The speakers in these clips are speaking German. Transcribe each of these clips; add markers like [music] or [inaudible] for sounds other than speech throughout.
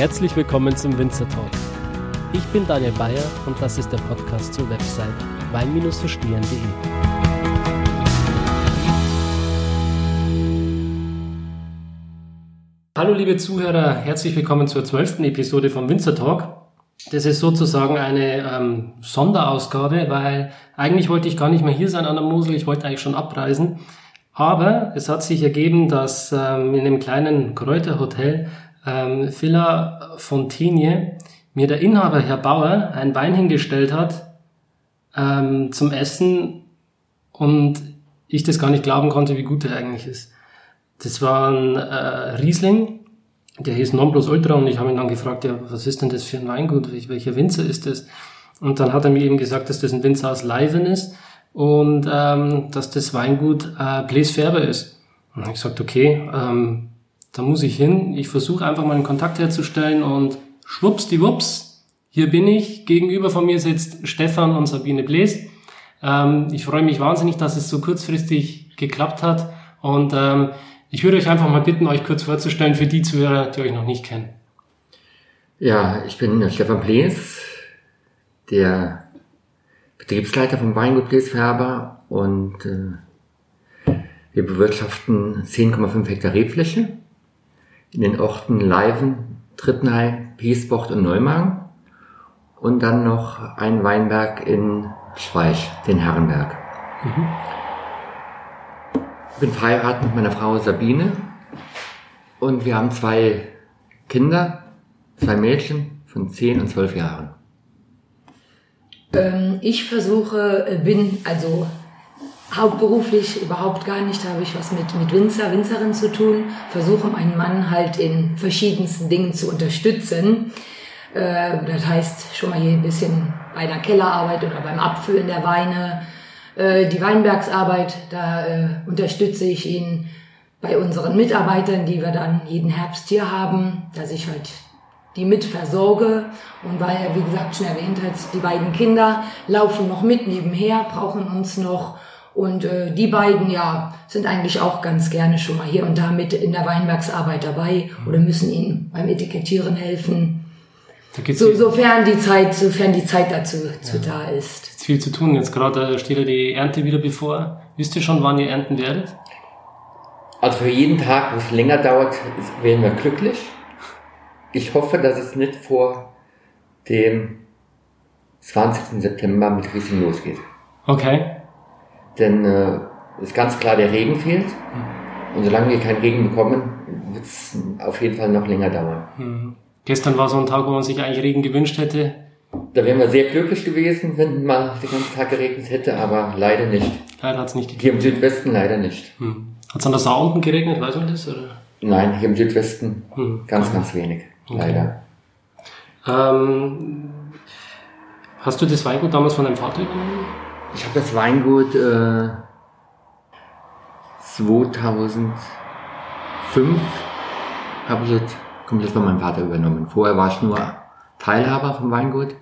Herzlich willkommen zum Winzer Talk. Ich bin Daniel Bayer und das ist der Podcast zur Website wein-verstehen.de. Hallo liebe Zuhörer, herzlich willkommen zur zwölften Episode vom Winzer Talk. Das ist sozusagen eine ähm, Sonderausgabe, weil eigentlich wollte ich gar nicht mehr hier sein an der Mosel, ich wollte eigentlich schon abreisen. Aber es hat sich ergeben, dass ähm, in einem kleinen Kräuterhotel ähm, Villa Fontinie mir der Inhaber, Herr Bauer, einen Wein hingestellt hat ähm, zum Essen und ich das gar nicht glauben konnte, wie gut er eigentlich ist. Das war ein äh, Riesling, der hieß Non Plus Ultra und ich habe ihn dann gefragt, ja, was ist denn das für ein Weingut, welcher Winzer ist das? Und dann hat er mir eben gesagt, dass das ein Winzer aus Leiven ist und ähm, dass das Weingut äh, Blaise Färber ist. Und ich gesagt, okay, ähm, da muss ich hin. Ich versuche einfach mal einen Kontakt herzustellen und schwuppsdiwupps, hier bin ich. Gegenüber von mir sitzt Stefan und Sabine Blaise. Ähm, ich freue mich wahnsinnig, dass es so kurzfristig geklappt hat und ähm, ich würde euch einfach mal bitten, euch kurz vorzustellen für die Zuhörer, die euch noch nicht kennen. Ja, ich bin Stefan Plees, der Betriebsleiter vom Weingut Plees Färber und äh, wir bewirtschaften 10,5 Hektar Rebfläche in den Orten Leiven, Trittenheim, Piesbocht und Neumagen und dann noch ein Weinberg in Schweich, den Herrenberg. Mhm. Ich bin verheiratet mit meiner Frau Sabine und wir haben zwei Kinder, zwei Mädchen von 10 und 12 Jahren. Ähm, ich versuche, äh, bin also hauptberuflich überhaupt gar nicht, habe ich was mit, mit Winzer, Winzerin zu tun, versuche meinen Mann halt in verschiedensten Dingen zu unterstützen. Äh, das heißt schon mal hier ein bisschen bei der Kellerarbeit oder beim Abfüllen der Weine, äh, die Weinbergsarbeit, da äh, unterstütze ich ihn bei unseren Mitarbeitern, die wir dann jeden Herbst hier haben, dass ich halt die mit versorge. Und weil er, wie gesagt, schon erwähnt hat, die beiden Kinder laufen noch mit nebenher, brauchen uns noch. Und äh, die beiden, ja, sind eigentlich auch ganz gerne schon mal hier und da mit in der Weinbergsarbeit dabei oder müssen ihnen beim Etikettieren helfen. So, sofern die Zeit, sofern die Zeit dazu ja. da ist viel zu tun. Jetzt gerade steht ja die Ernte wieder bevor. Wisst ihr schon, wann ihr ernten werdet? Also für jeden Tag, wo es länger dauert, wären wir glücklich. Ich hoffe, dass es nicht vor dem 20. September mit Riesling losgeht. Okay. Denn äh, ist ganz klar, der Regen fehlt. Mhm. Und solange wir keinen Regen bekommen, wird es auf jeden Fall noch länger dauern. Mhm. Gestern war so ein Tag, wo man sich eigentlich Regen gewünscht hätte. Da wären wir sehr glücklich gewesen, wenn mal den ganzen Tag geregnet hätte, aber leider nicht. Leider hat es nicht gegeben. Hier im Südwesten leider nicht. Hm. Hat es an der Sau unten geregnet, weiß man das? Oder? Nein, hier im Südwesten hm. ganz, ganz wenig. Okay. Leider. Ähm, hast du das Weingut damals von deinem Vater übernommen? Ich habe das Weingut äh, 2005 habe ich jetzt komplett von meinem Vater übernommen. Vorher war ich nur Teilhaber vom Weingut,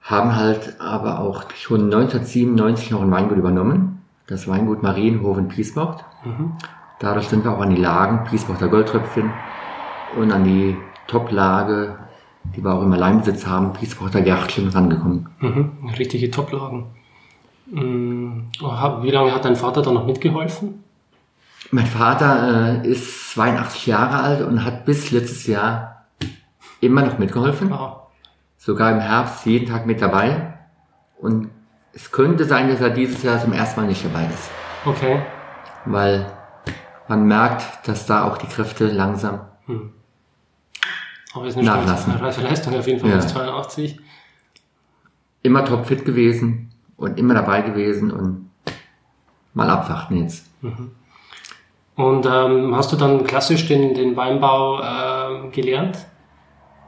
haben halt aber auch schon 1997 noch ein Weingut übernommen, das Weingut Marienhofen Piesbocht. Mhm. Dadurch sind wir auch an die Lagen Piesbochter Goldtröpfchen und an die Toplage, die wir auch im Alleinbesitz haben, Piesbochter Gärtchen rangekommen. Mhm. Richtige Toplagen. Mm, wie lange hat dein Vater da noch mitgeholfen? Mein Vater äh, ist 82 Jahre alt und hat bis letztes Jahr immer noch mitgeholfen. Wow. Sogar im Herbst jeden Tag mit dabei. Und es könnte sein, dass er dieses Jahr zum ersten Mal nicht dabei ist. Okay. Weil man merkt, dass da auch die Kräfte langsam hm. Aber ist eine nachlassen. reife Leistung auf jeden Fall ja. bis 82. Immer topfit gewesen und immer dabei gewesen und mal abwarten jetzt. Mhm. Und ähm, hast du dann klassisch den, den Weinbau äh, gelernt?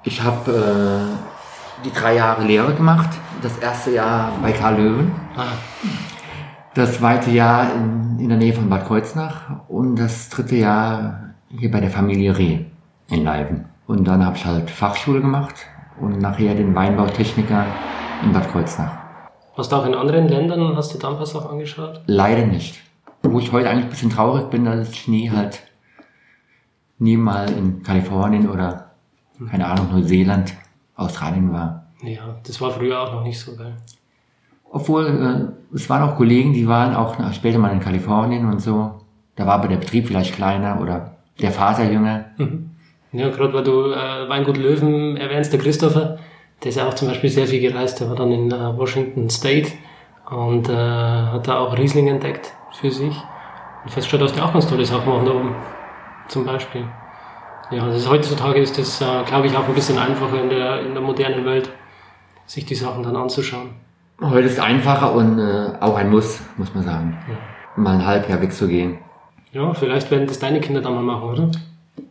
Ich habe äh, die drei Jahre Lehre gemacht. Das erste Jahr bei Karl Löwen. Ah. Das zweite Jahr in, in der Nähe von Bad Kreuznach. Und das dritte Jahr hier bei der Familie Reh in Leiben. Und dann habe ich halt Fachschule gemacht und nachher den Weinbautechniker in Bad Kreuznach. Hast du auch in anderen Ländern, hast du da ein paar Sachen angeschaut? Leider nicht. Wo ich heute eigentlich ein bisschen traurig bin, dass ich nie halt nie mal in Kalifornien oder keine Ahnung, Neuseeland, Australien war. Ja, das war früher auch noch nicht so geil. Obwohl, äh, es waren auch Kollegen, die waren auch später mal in Kalifornien und so. Da war aber der Betrieb vielleicht kleiner oder der Vater jünger. Ja, gerade weil du äh, Weingut Löwen erwähnst, der Christopher, der ist ja auch zum Beispiel sehr viel gereist. Der war dann in äh, Washington State und äh, hat da auch Riesling entdeckt für sich. Und festgestellt, dass die auch ganz tolle Sachen machen da oben. Zum Beispiel. Ja, das ist, heutzutage ist das, äh, glaube ich, auch ein bisschen einfacher in der, in der modernen Welt, sich die Sachen dann anzuschauen. Heute ist einfacher und äh, auch ein Muss, muss man sagen. Mal ein Halbjahr wegzugehen. Ja, vielleicht werden das deine Kinder dann mal machen, oder?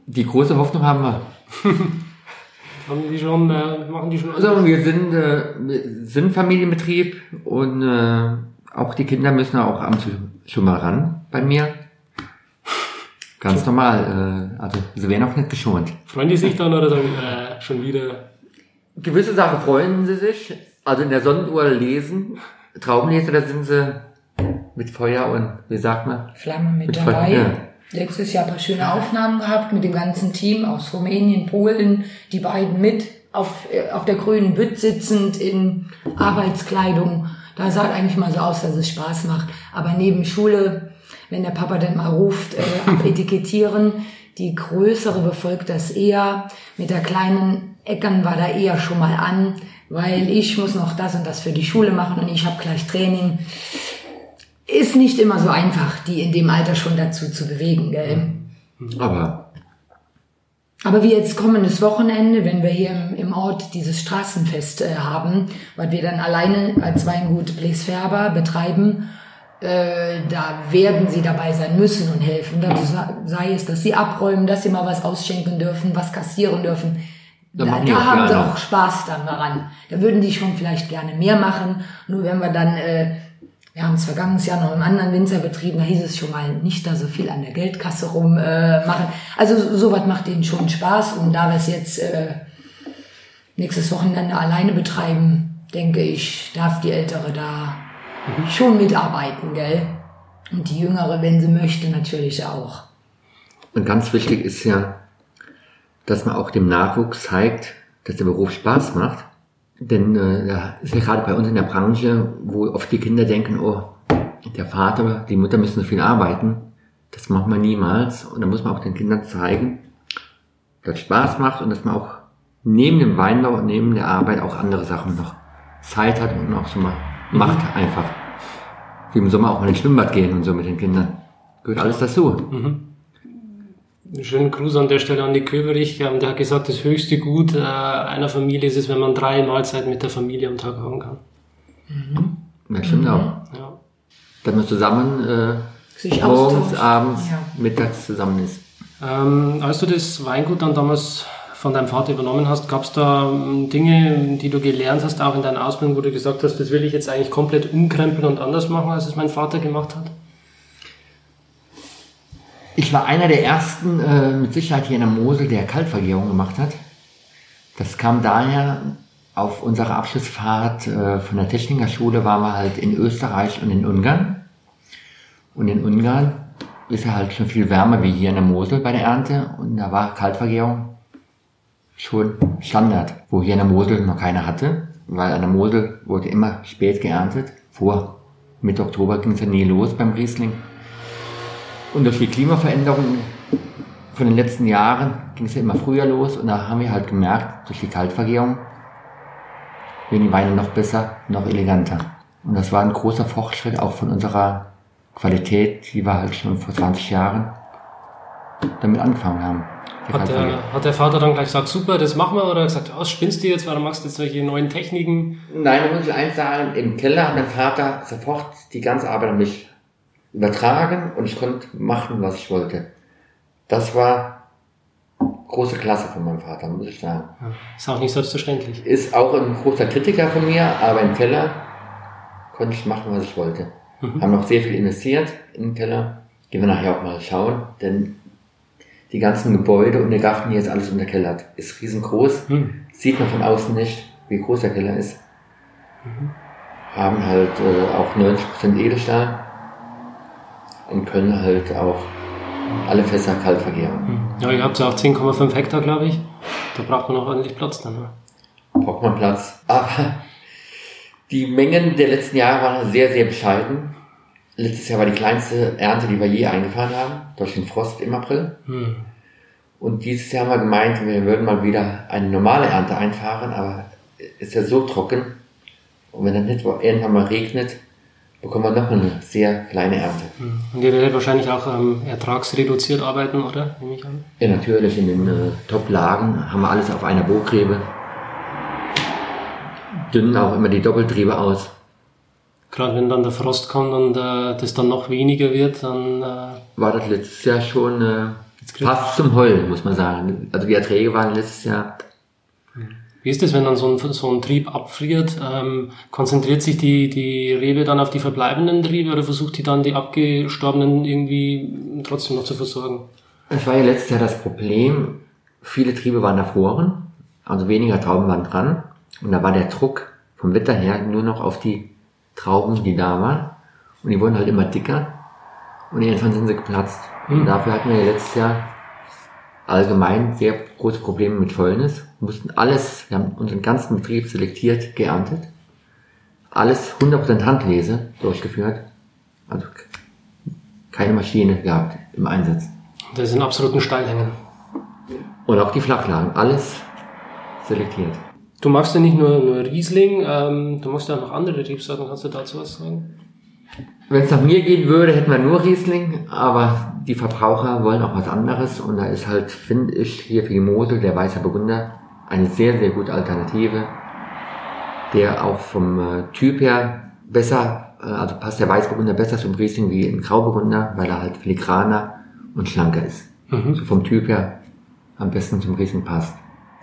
Die große Hoffnung haben wir. [laughs] Haben die schon, äh, machen die schon Also wir sind, äh, wir sind Familienbetrieb und äh, auch die Kinder müssen auch zu schon mal ran bei mir. Ganz normal. Äh, also sie werden auch nicht geschont. Freuen die sich dann oder sagen, äh, schon wieder? Gewisse Sachen freuen sie sich. Also in der Sonnenuhr lesen, Traubenleser, da sind sie mit Feuer und wie sagt man? Flamme mit, Mit dabei. Feuer, ja. Letztes Jahr ein paar schöne Aufnahmen gehabt mit dem ganzen Team aus Rumänien, Polen, die beiden mit auf, äh, auf der grünen Bütt sitzend in Arbeitskleidung. Da sah es eigentlich mal so aus, dass es Spaß macht. Aber neben Schule, wenn der Papa dann mal ruft, äh, [laughs] abetikettieren, die größere befolgt das eher. Mit der kleinen Eckern war da eher schon mal an, weil ich muss noch das und das für die Schule machen und ich habe gleich Training ist nicht immer so einfach, die in dem Alter schon dazu zu bewegen, gell? Aber Aber wie jetzt kommendes Wochenende, wenn wir hier im, im Ort dieses Straßenfest äh, haben, was wir dann alleine als Weingut Bläsfärber betreiben, äh, da werden sie dabei sein müssen und helfen. Dazu sa- sei es, dass sie abräumen, dass sie mal was ausschenken dürfen, was kassieren dürfen. Da Da, da haben sie auch Spaß dann daran. Da würden die schon vielleicht gerne mehr machen. Nur wenn wir dann, äh, wir haben es vergangenes Jahr noch im anderen Winzerbetrieb, da hieß es schon mal nicht da so viel an der Geldkasse rum äh, machen. Also sowas macht denen schon Spaß und da wir es jetzt äh, nächstes Wochenende alleine betreiben, denke ich, darf die Ältere da schon mitarbeiten, gell? Und die Jüngere, wenn sie möchte, natürlich auch. Und ganz wichtig ist ja, dass man auch dem Nachwuchs zeigt, dass der Beruf Spaß macht. Denn äh, da ist ja gerade bei uns in der Branche, wo oft die Kinder denken, oh, der Vater, die Mutter müssen so viel arbeiten. Das macht man niemals. Und da muss man auch den Kindern zeigen, dass es Spaß macht und dass man auch neben dem Weinbau und neben der Arbeit auch andere Sachen noch Zeit hat und auch so mal macht einfach. Wie im Sommer auch mal ins Schwimmbad gehen und so mit den Kindern. Gehört alles dazu. Einen schönen Gruß an der Stelle an die Köberich. Ähm, der hat gesagt, das höchste Gut äh, einer Familie ist es, wenn man drei Mahlzeiten mit der Familie am Tag haben kann. Das stimmt auch. Ja. Dass man zusammen äh, Sich morgens, austauscht. abends, Ja. mittags zusammen ist. Ähm, als du das Weingut dann damals von deinem Vater übernommen hast, gab es da ähm, Dinge, die du gelernt hast, auch in deiner Ausbildung, wo du gesagt hast, das will ich jetzt eigentlich komplett umkrempeln und anders machen, als es mein Vater gemacht hat? Ich war einer der ersten äh, mit Sicherheit hier in der Mosel, der Kaltvergärung gemacht hat. Das kam daher, auf unserer Abschlussfahrt äh, von der Technikerschule waren wir halt in Österreich und in Ungarn. Und in Ungarn ist ja halt schon viel wärmer wie hier in der Mosel bei der Ernte. Und da war Kaltvergärung schon Standard, wo hier in der Mosel noch keiner hatte. Weil an der Mosel wurde immer spät geerntet. Vor Mitte Oktober ging es ja nie los beim Riesling. Und durch die Klimaveränderung von den letzten Jahren ging es ja immer früher los und da haben wir halt gemerkt, durch die Kaltvergärung werden die Weine noch besser, noch eleganter. Und das war ein großer Fortschritt auch von unserer Qualität, die wir halt schon vor 20 Jahren damit angefangen haben. Hat der, hat der Vater dann gleich gesagt, super, das machen wir, oder er gesagt, oh, spinnst du jetzt, warum machst du jetzt solche neuen Techniken? Nein, da muss ich eins sagen, im Keller hat mein Vater sofort die ganze Arbeit an mich übertragen und ich konnte machen, was ich wollte. Das war große Klasse von meinem Vater, muss ich sagen. Ist auch nicht selbstverständlich. Ist auch ein großer Kritiker von mir, aber im Keller konnte ich machen, was ich wollte. Haben noch sehr viel investiert im Keller. Gehen wir nachher auch mal schauen, denn die ganzen Gebäude und der Garten hier ist alles unterkellert. Ist riesengroß. Hm. Sieht man von außen nicht, wie groß der Keller ist. Haben halt äh, auch 90% Edelstahl und können halt auch alle Fässer kalt vergären. Ja, ihr habt ja auch 10,5 Hektar, glaube ich. Da braucht man auch ordentlich Platz dann. Ne? Braucht man Platz. Aber die Mengen der letzten Jahre waren sehr, sehr bescheiden. Letztes Jahr war die kleinste Ernte, die wir je eingefahren haben, durch den Frost im April. Hm. Und dieses Jahr haben wir gemeint, wir würden mal wieder eine normale Ernte einfahren, aber es ist ja so trocken. Und wenn dann nicht irgendwann mal regnet, bekommen wir noch eine sehr kleine Ernte. Und ihr werdet wahrscheinlich auch ähm, ertragsreduziert arbeiten, oder? Nehme ich an. Ja, natürlich, in den äh, Top-Lagen haben wir alles auf einer Bohrgräbe. Dünnen auch immer die Doppeltriebe aus. Gerade wenn dann der Frost kommt und äh, das dann noch weniger wird, dann äh, War das letztes Jahr schon äh, fast zum Heulen, muss man sagen. Also die Erträge waren letztes Jahr Wie ist es, wenn dann so ein, so ein Trieb abfriert? Ähm, konzentriert sich die, die Rebe dann auf die verbleibenden Triebe oder versucht die dann die abgestorbenen irgendwie trotzdem noch zu versorgen? Es war ja letztes Jahr das Problem, viele Triebe waren erfroren, also weniger Trauben waren dran. Und da war der Druck vom Wetter her nur noch auf die Trauben, die da waren. Und die wurden halt immer dicker. Und irgendwann sind sie geplatzt. Und dafür hatten wir ja letztes Jahr allgemein sehr große Probleme mit Fäulnis. Wir mussten alles, wir haben unseren ganzen Betrieb selektiert, geerntet. Alles 100% Handlese durchgeführt. Also keine Maschine gehabt im Einsatz. Das sind absoluten Steilhängen. Und auch die Flachlagen, alles selektiert. Du magst ja nicht nur, nur Riesling, ähm, du magst ja auch noch andere Rebsorten. Kannst du dazu was sagen? Wenn es nach mir gehen würde, hätten wir nur Riesling, aber die Verbraucher wollen auch was anderes und da ist halt, finde ich, hier für die Mosel der Weißer Burgunder eine sehr, sehr gute Alternative, der auch vom äh, Typ her besser, äh, also passt der Weißburgunder besser zum Riesling wie ein Grauburgunder, weil er halt filigraner und schlanker ist. Mhm. So vom Typ her am besten zum Riesling passt.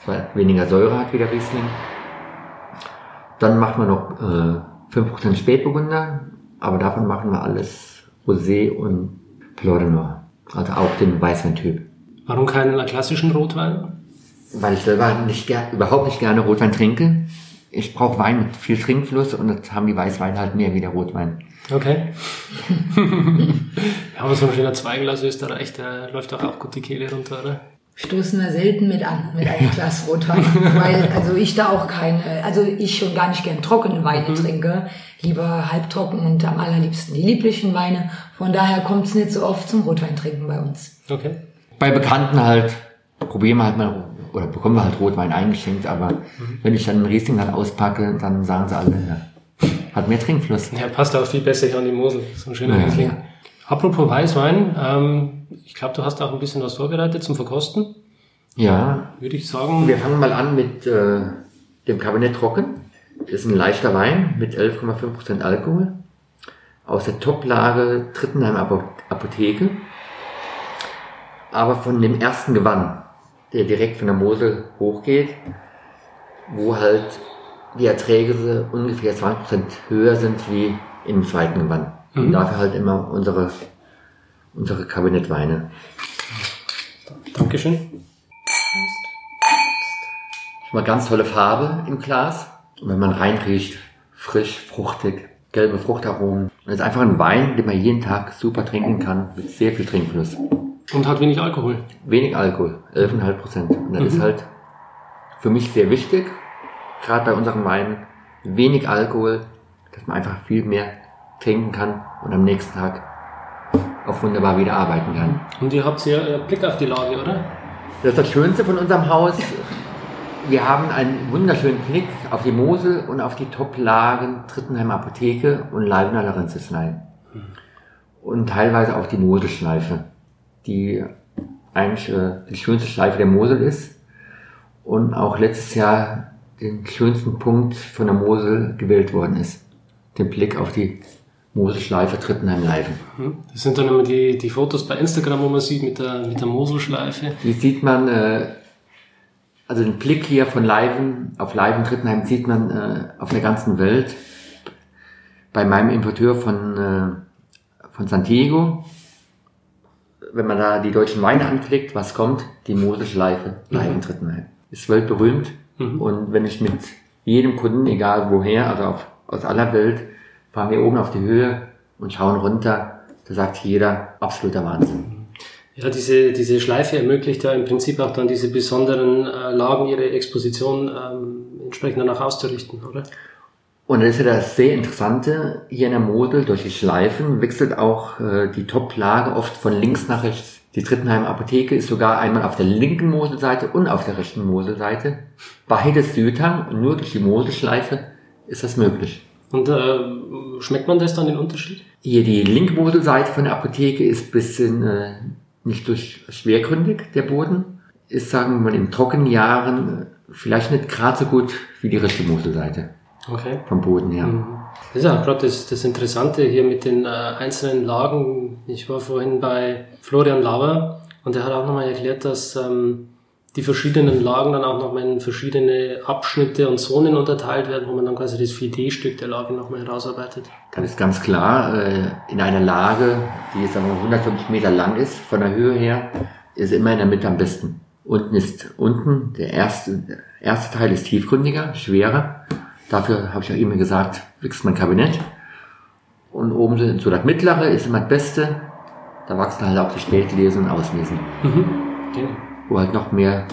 Zwar weniger Säure hat wie der Riesling. Dann machen wir noch äh, 5% Spätburgunder, aber davon machen wir alles Rosé und Noir. Also auch den Weißwein-Typ. Warum keinen klassischen Rotwein? Weil ich selber nicht überhaupt nicht gerne Rotwein trinke. Ich brauche Wein mit viel Trinkfluss und das haben die Weißweine halt mehr wie der Rotwein. Okay. [laughs] ja, aber so ein schöner Zweiglas Österreich, der läuft doch auch gut die Kehle runter, oder? Stoßen wir selten mit an, mit einem [laughs] Glas Rotwein. Weil, also ich da auch keine, also ich schon gar nicht gern trockene Weine trinke. Lieber halbtrocken und am allerliebsten die lieblichen Weine. Von daher kommt es nicht so oft zum Rotweintrinken bei uns. Okay. Bei Bekannten halt probieren wir halt mal oder bekommen wir halt Rotwein eingeschenkt, aber wenn ich dann einen Riesling dann auspacke, dann sagen sie alle, ja, hat mehr Trinkfluss. Ja, passt auch viel besser hier an die Mosel. So ein schöner Ja, Riesling. ja. Apropos Weißwein, ähm, ich glaube, du hast auch ein bisschen was vorbereitet zum Verkosten. Ja, Würde ich sagen. wir fangen mal an mit äh, dem Kabinett Trocken. Das ist ein leichter Wein mit 11,5% Alkohol. Aus der Toplage Trittenheim Apo- Apotheke. Aber von dem ersten Gewann, der direkt von der Mosel hochgeht, wo halt die Erträge ungefähr 20% höher sind wie im zweiten Gewann. Und dafür halt immer unsere, unsere Kabinettweine. Dankeschön. Mal ganz tolle Farbe im Glas. Und wenn man reinriecht, frisch, fruchtig, gelbe Fruchtaromen. Und es ist einfach ein Wein, den man jeden Tag super trinken kann, mit sehr viel Trinkfluss. Und hat wenig Alkohol. Wenig Alkohol, 11,5 Prozent. Und das ist halt für mich sehr wichtig, gerade bei unseren Weinen, wenig Alkohol, dass man einfach viel mehr trinken kann und am nächsten Tag auch wunderbar wieder arbeiten kann. Und ihr habt äh, Blick auf die Lage, oder? Das ist das Schönste von unserem Haus. Wir haben einen wunderschönen Blick auf die Mosel und auf die Top-Lagen Trittenheimer Apotheke und Leibener Lorenzislein. Und teilweise auch die Moselschleife, die eigentlich äh, die schönste Schleife der Mosel ist und auch letztes Jahr den schönsten Punkt von der Mosel gewählt worden ist. Den Blick auf die Moselschleife Trittenheim-Leifen. Hm? Das sind dann immer die, die Fotos bei Instagram, wo man sieht mit der, mit der Moselschleife. Hier sieht man, äh, also den Blick hier von Leiven, auf Leiven Trittenheim sieht man äh, auf der ganzen Welt. Bei meinem Importeur von, äh, von Santiago, wenn man da die deutschen Weine anklickt, was kommt? Die Moselschleife Leiven Trittenheim. Ist weltberühmt. Und wenn ich mit jedem Kunden, egal woher, also auf, aus aller Welt, fahren wir oben auf die Höhe und schauen runter, da sagt jeder, absoluter Wahnsinn. Ja, diese, diese Schleife ermöglicht ja im Prinzip auch dann diese besonderen äh, Lagen, ihre Exposition ähm, entsprechend danach auszurichten, oder? Und das ist ja das sehr Interessante hier in der Mosel, durch die Schleifen wechselt auch äh, die Top-Lage oft von links nach rechts. Die Trittenheimer Apotheke ist sogar einmal auf der linken Moselseite und auf der rechten Moselseite. Beides Südhang und nur durch die Moselschleife ist das möglich. Und äh, schmeckt man das dann den Unterschied? Hier die linke Moselseite von der Apotheke ist bisschen äh, nicht durch schwergründig, der Boden. Ist, sagen wir mal, in trockenen Jahren äh, vielleicht nicht gerade so gut wie die rechte Moselseite. Okay. Vom Boden her. Mhm. Das ist ja gerade das, das Interessante hier mit den äh, einzelnen Lagen. Ich war vorhin bei Florian Lauer und der hat auch nochmal erklärt, dass ähm, die verschiedenen Lagen dann auch nochmal in verschiedene Abschnitte und Zonen unterteilt werden, wo man dann quasi das 4D-Stück der Lage nochmal herausarbeitet. Dann ist ganz klar, äh, in einer Lage, die wir, 150 Meter lang ist, von der Höhe her, ist immer in der Mitte am besten. Unten ist unten, der erste, der erste Teil ist tiefgründiger, schwerer. Dafür habe ich ja immer gesagt, wächst mein Kabinett. Und oben so- so das mittlere ist immer das Beste. Da wachsen halt auch die Spätlesen und Auslesen. Mhm. Genau. Wo halt noch mehr,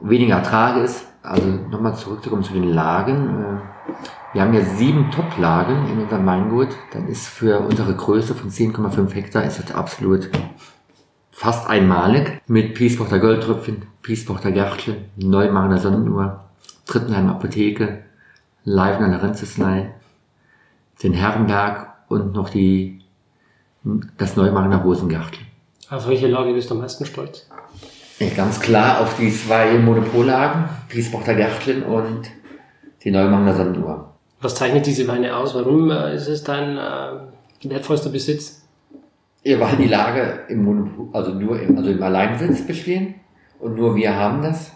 weniger Ertrag ist. Also nochmal zurückzukommen zu den Lagen. Äh, Wir haben ja sieben Top-Lagen in unserem Weingut. Dann ist für unsere Größe von 10,5 Hektar ist das absolut fast einmalig. Mit Piesbochter Goldtröpfchen, Piesbochter Gärtchen, Neumarner Sonnenuhr, Trittenheim Apotheke, Leibner Larenzeslei, den Herrenberg und noch die, das Neumarner Rosengärtchen. Auf welche Lage bist du am meisten stolz? Ganz klar auf die zwei Monopollagen, Griesbochter Gärtchen und die Neumanner Sonnenuhr. Was zeichnet diese Weine aus? Warum äh, ist es dein äh, wertvollster Besitz? Ja, weil die Lage im Monopol, also nur im, also im Alleinbesitz bestehen und nur wir haben das,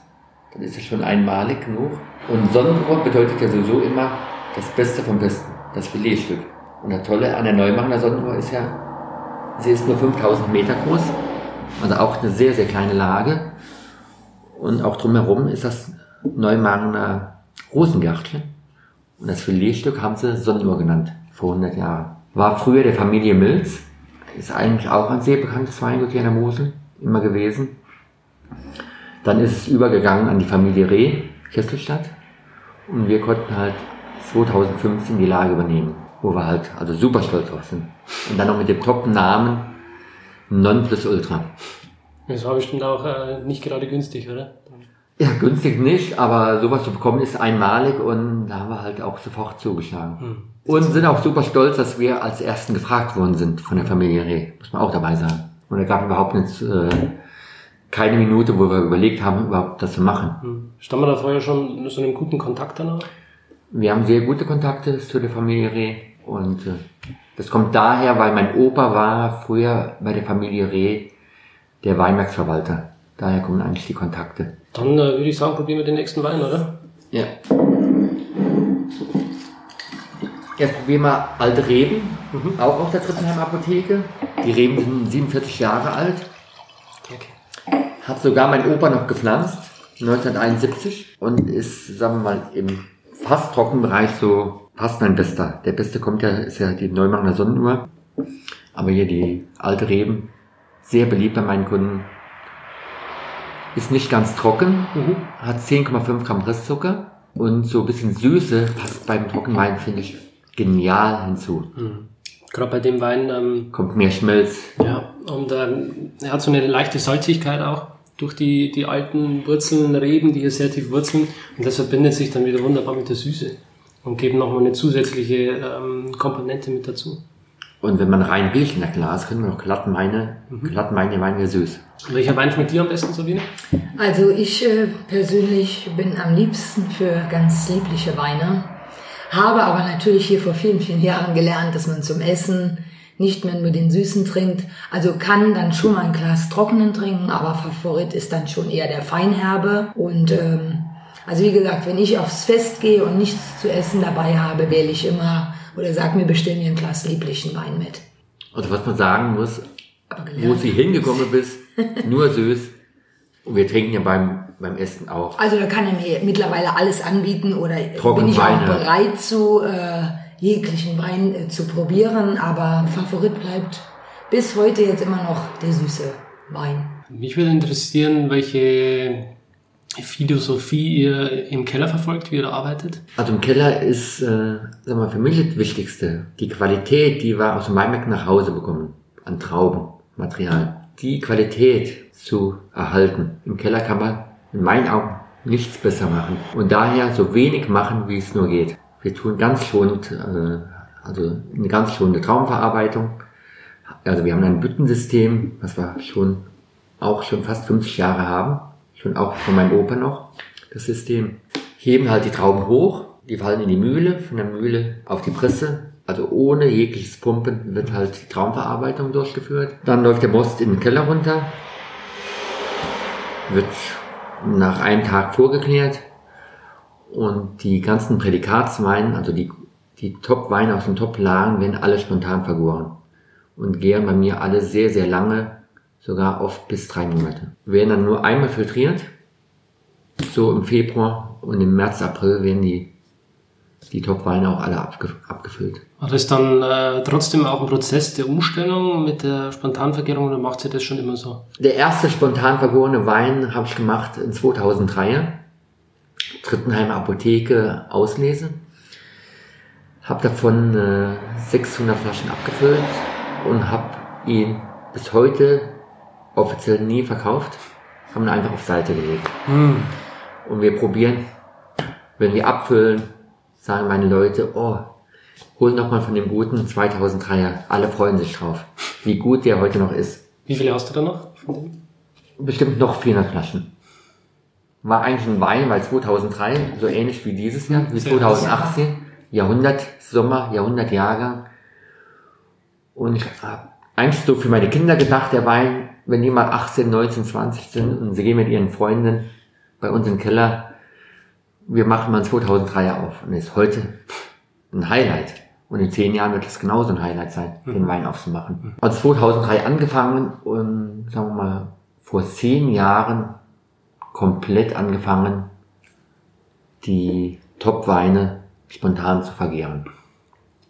dann ist es schon einmalig genug. Und Sonnenuhr bedeutet ja sowieso immer das Beste vom Besten, das Filetstück. Und das Tolle an der Neumacher Sonnenuhr ist ja, sie ist nur 5000 Meter groß, also auch eine sehr, sehr kleine Lage. Und auch drumherum ist das Neumacher Rosengärtchen. Und das Filetstück haben sie Sonnenuhr genannt, vor 100 Jahren. War früher der Familie Milz, ist eigentlich auch ein sehr bekanntes Weingut hier in der Mosel, immer gewesen. Dann ist es übergegangen an die Familie Reh, Kesselstadt. Und wir konnten halt 2015 die Lage übernehmen, wo wir halt also super stolz drauf sind. Und dann noch mit dem Top-Namen Nonplusultra. Das war bestimmt auch äh, nicht gerade günstig, oder? Ja, günstig nicht, aber sowas zu bekommen ist einmalig und da haben wir halt auch sofort zugeschlagen. Hm. Und sind auch super stolz, dass wir als Ersten gefragt worden sind von der Familie Reh. Muss man auch dabei sagen. Und da gab überhaupt nicht, äh, keine Minute, wo wir überlegt haben, überhaupt das zu machen. Hm. Stand man da vorher schon so einen guten Kontakt danach? Wir haben sehr gute Kontakte zu der Familie Reh und äh, das kommt daher, weil mein Opa war früher bei der Familie Reh der Weinbergsverwalter. Daher kommen eigentlich die Kontakte. Dann äh, würde ich sagen, probieren wir den nächsten Wein, oder? Ja. Jetzt probieren wir alte Reben, auch aus der Trittenheim Apotheke. Die Reben sind 47 Jahre alt. Okay. Hat sogar mein Opa noch gepflanzt, 1971. Und ist, sagen wir mal, im fast trockenen Bereich so fast mein Bester. Der Beste kommt ja, ist ja die Neumacher Sonnenuhr. Aber hier die alte Reben, sehr beliebt bei meinen Kunden. Ist nicht ganz trocken, hat 10,5 Gramm Restzucker und so ein bisschen Süße passt beim Trockenwein, finde ich, genial hinzu. Hm. Gerade bei dem Wein, ähm, Kommt mehr Schmelz. ja, und ähm, er hat so eine leichte Salzigkeit auch durch die, die alten Wurzeln, Reben, die hier sehr tief wurzeln. Und das verbindet sich dann wieder wunderbar mit der Süße und geben nochmal eine zusätzliche ähm, Komponente mit dazu. Und wenn man rein der Glas, können wir noch Glattenweine, Glattenweine, der Wein wäre süß. Welcher Wein schmeckt dir am besten, Sabine? Also ich äh, persönlich bin am liebsten für ganz liebliche Weine, habe aber natürlich hier vor vielen, vielen Jahren gelernt, dass man zum Essen nicht mehr nur den Süßen trinkt. Also kann dann schon mal ein Glas Trockenen trinken, aber Favorit ist dann schon eher der Feinherbe. Und ähm, also wie gesagt, wenn ich aufs Fest gehe und nichts zu essen dabei habe, wähle ich immer oder sag mir, bestell mir ein Glas lieblichen Wein mit. Also was man sagen muss, wo sie hingekommen bist, [laughs] nur süß. Und wir trinken ja beim, beim Essen auch. Also da kann er mir mittlerweile alles anbieten oder Trocken bin ich auch Weine. bereit zu äh, jeglichen Wein äh, zu probieren, aber Favorit bleibt bis heute jetzt immer noch der Süße. Wein. Mich würde interessieren, welche Philosophie ihr im Keller verfolgt, wie ihr da arbeitet. Also im Keller ist, äh, sag mal, für mich das Wichtigste, die Qualität, die wir aus dem Weinberg nach Hause bekommen, an Traubenmaterial. Die Qualität zu erhalten. Im Keller kann man in meinen Augen nichts besser machen. Und daher so wenig machen, wie es nur geht. Wir tun ganz schonend, äh, also eine ganz schonende Traumverarbeitung. Also wir haben ein Büttensystem, was wir schon auch schon fast 50 Jahre haben. Schon auch von meinem Opa noch, das System. Heben halt die Trauben hoch, die fallen in die Mühle, von der Mühle auf die Presse. Also ohne jegliches Pumpen wird halt die Traumverarbeitung durchgeführt. Dann läuft der Most in den Keller runter, wird nach einem Tag vorgeklärt und die ganzen Prädikatsweine, also die, die Top-Weine aus den Top-Lagen, werden alle spontan vergoren und gären bei mir alle sehr, sehr lange, sogar oft bis drei Monate. Werden dann nur einmal filtriert, so im Februar und im März, April werden die, die Top-Weine auch alle abge, abgefüllt. War das dann äh, trotzdem auch ein Prozess der Umstellung mit der Spontanvergärung oder macht sie das schon immer so? Der erste spontan vergorene Wein habe ich gemacht in 2003. Trittenheimer Apotheke Auslese. Habe davon äh, 600 Flaschen abgefüllt und habe ihn bis heute offiziell nie verkauft. Haben ihn einfach auf Seite gelegt. Und wir probieren, wenn wir abfüllen, sagen meine Leute, oh, hol noch mal von dem guten 2003er. Alle freuen sich drauf. Wie gut der heute noch ist. Wie viele hast du da noch? von dem? Bestimmt noch 400 Flaschen. War eigentlich ein Wein, weil 2003, so ähnlich wie dieses Jahr, wie Sehr 2018, Jahrhundert Sommer, Jahrhundert Jahrgang. Und ich habe eigentlich so für meine Kinder gedacht, der Wein, wenn die mal 18, 19, 20 sind und sie gehen mit ihren Freunden bei uns im Keller, wir machen mal einen 2003er auf. Und ist heute ein Highlight. Und in zehn Jahren wird es genauso ein Highlight sein, den Wein aufzumachen. Also 2003 angefangen und sagen wir mal vor zehn Jahren komplett angefangen, die Top-Weine spontan zu vergären.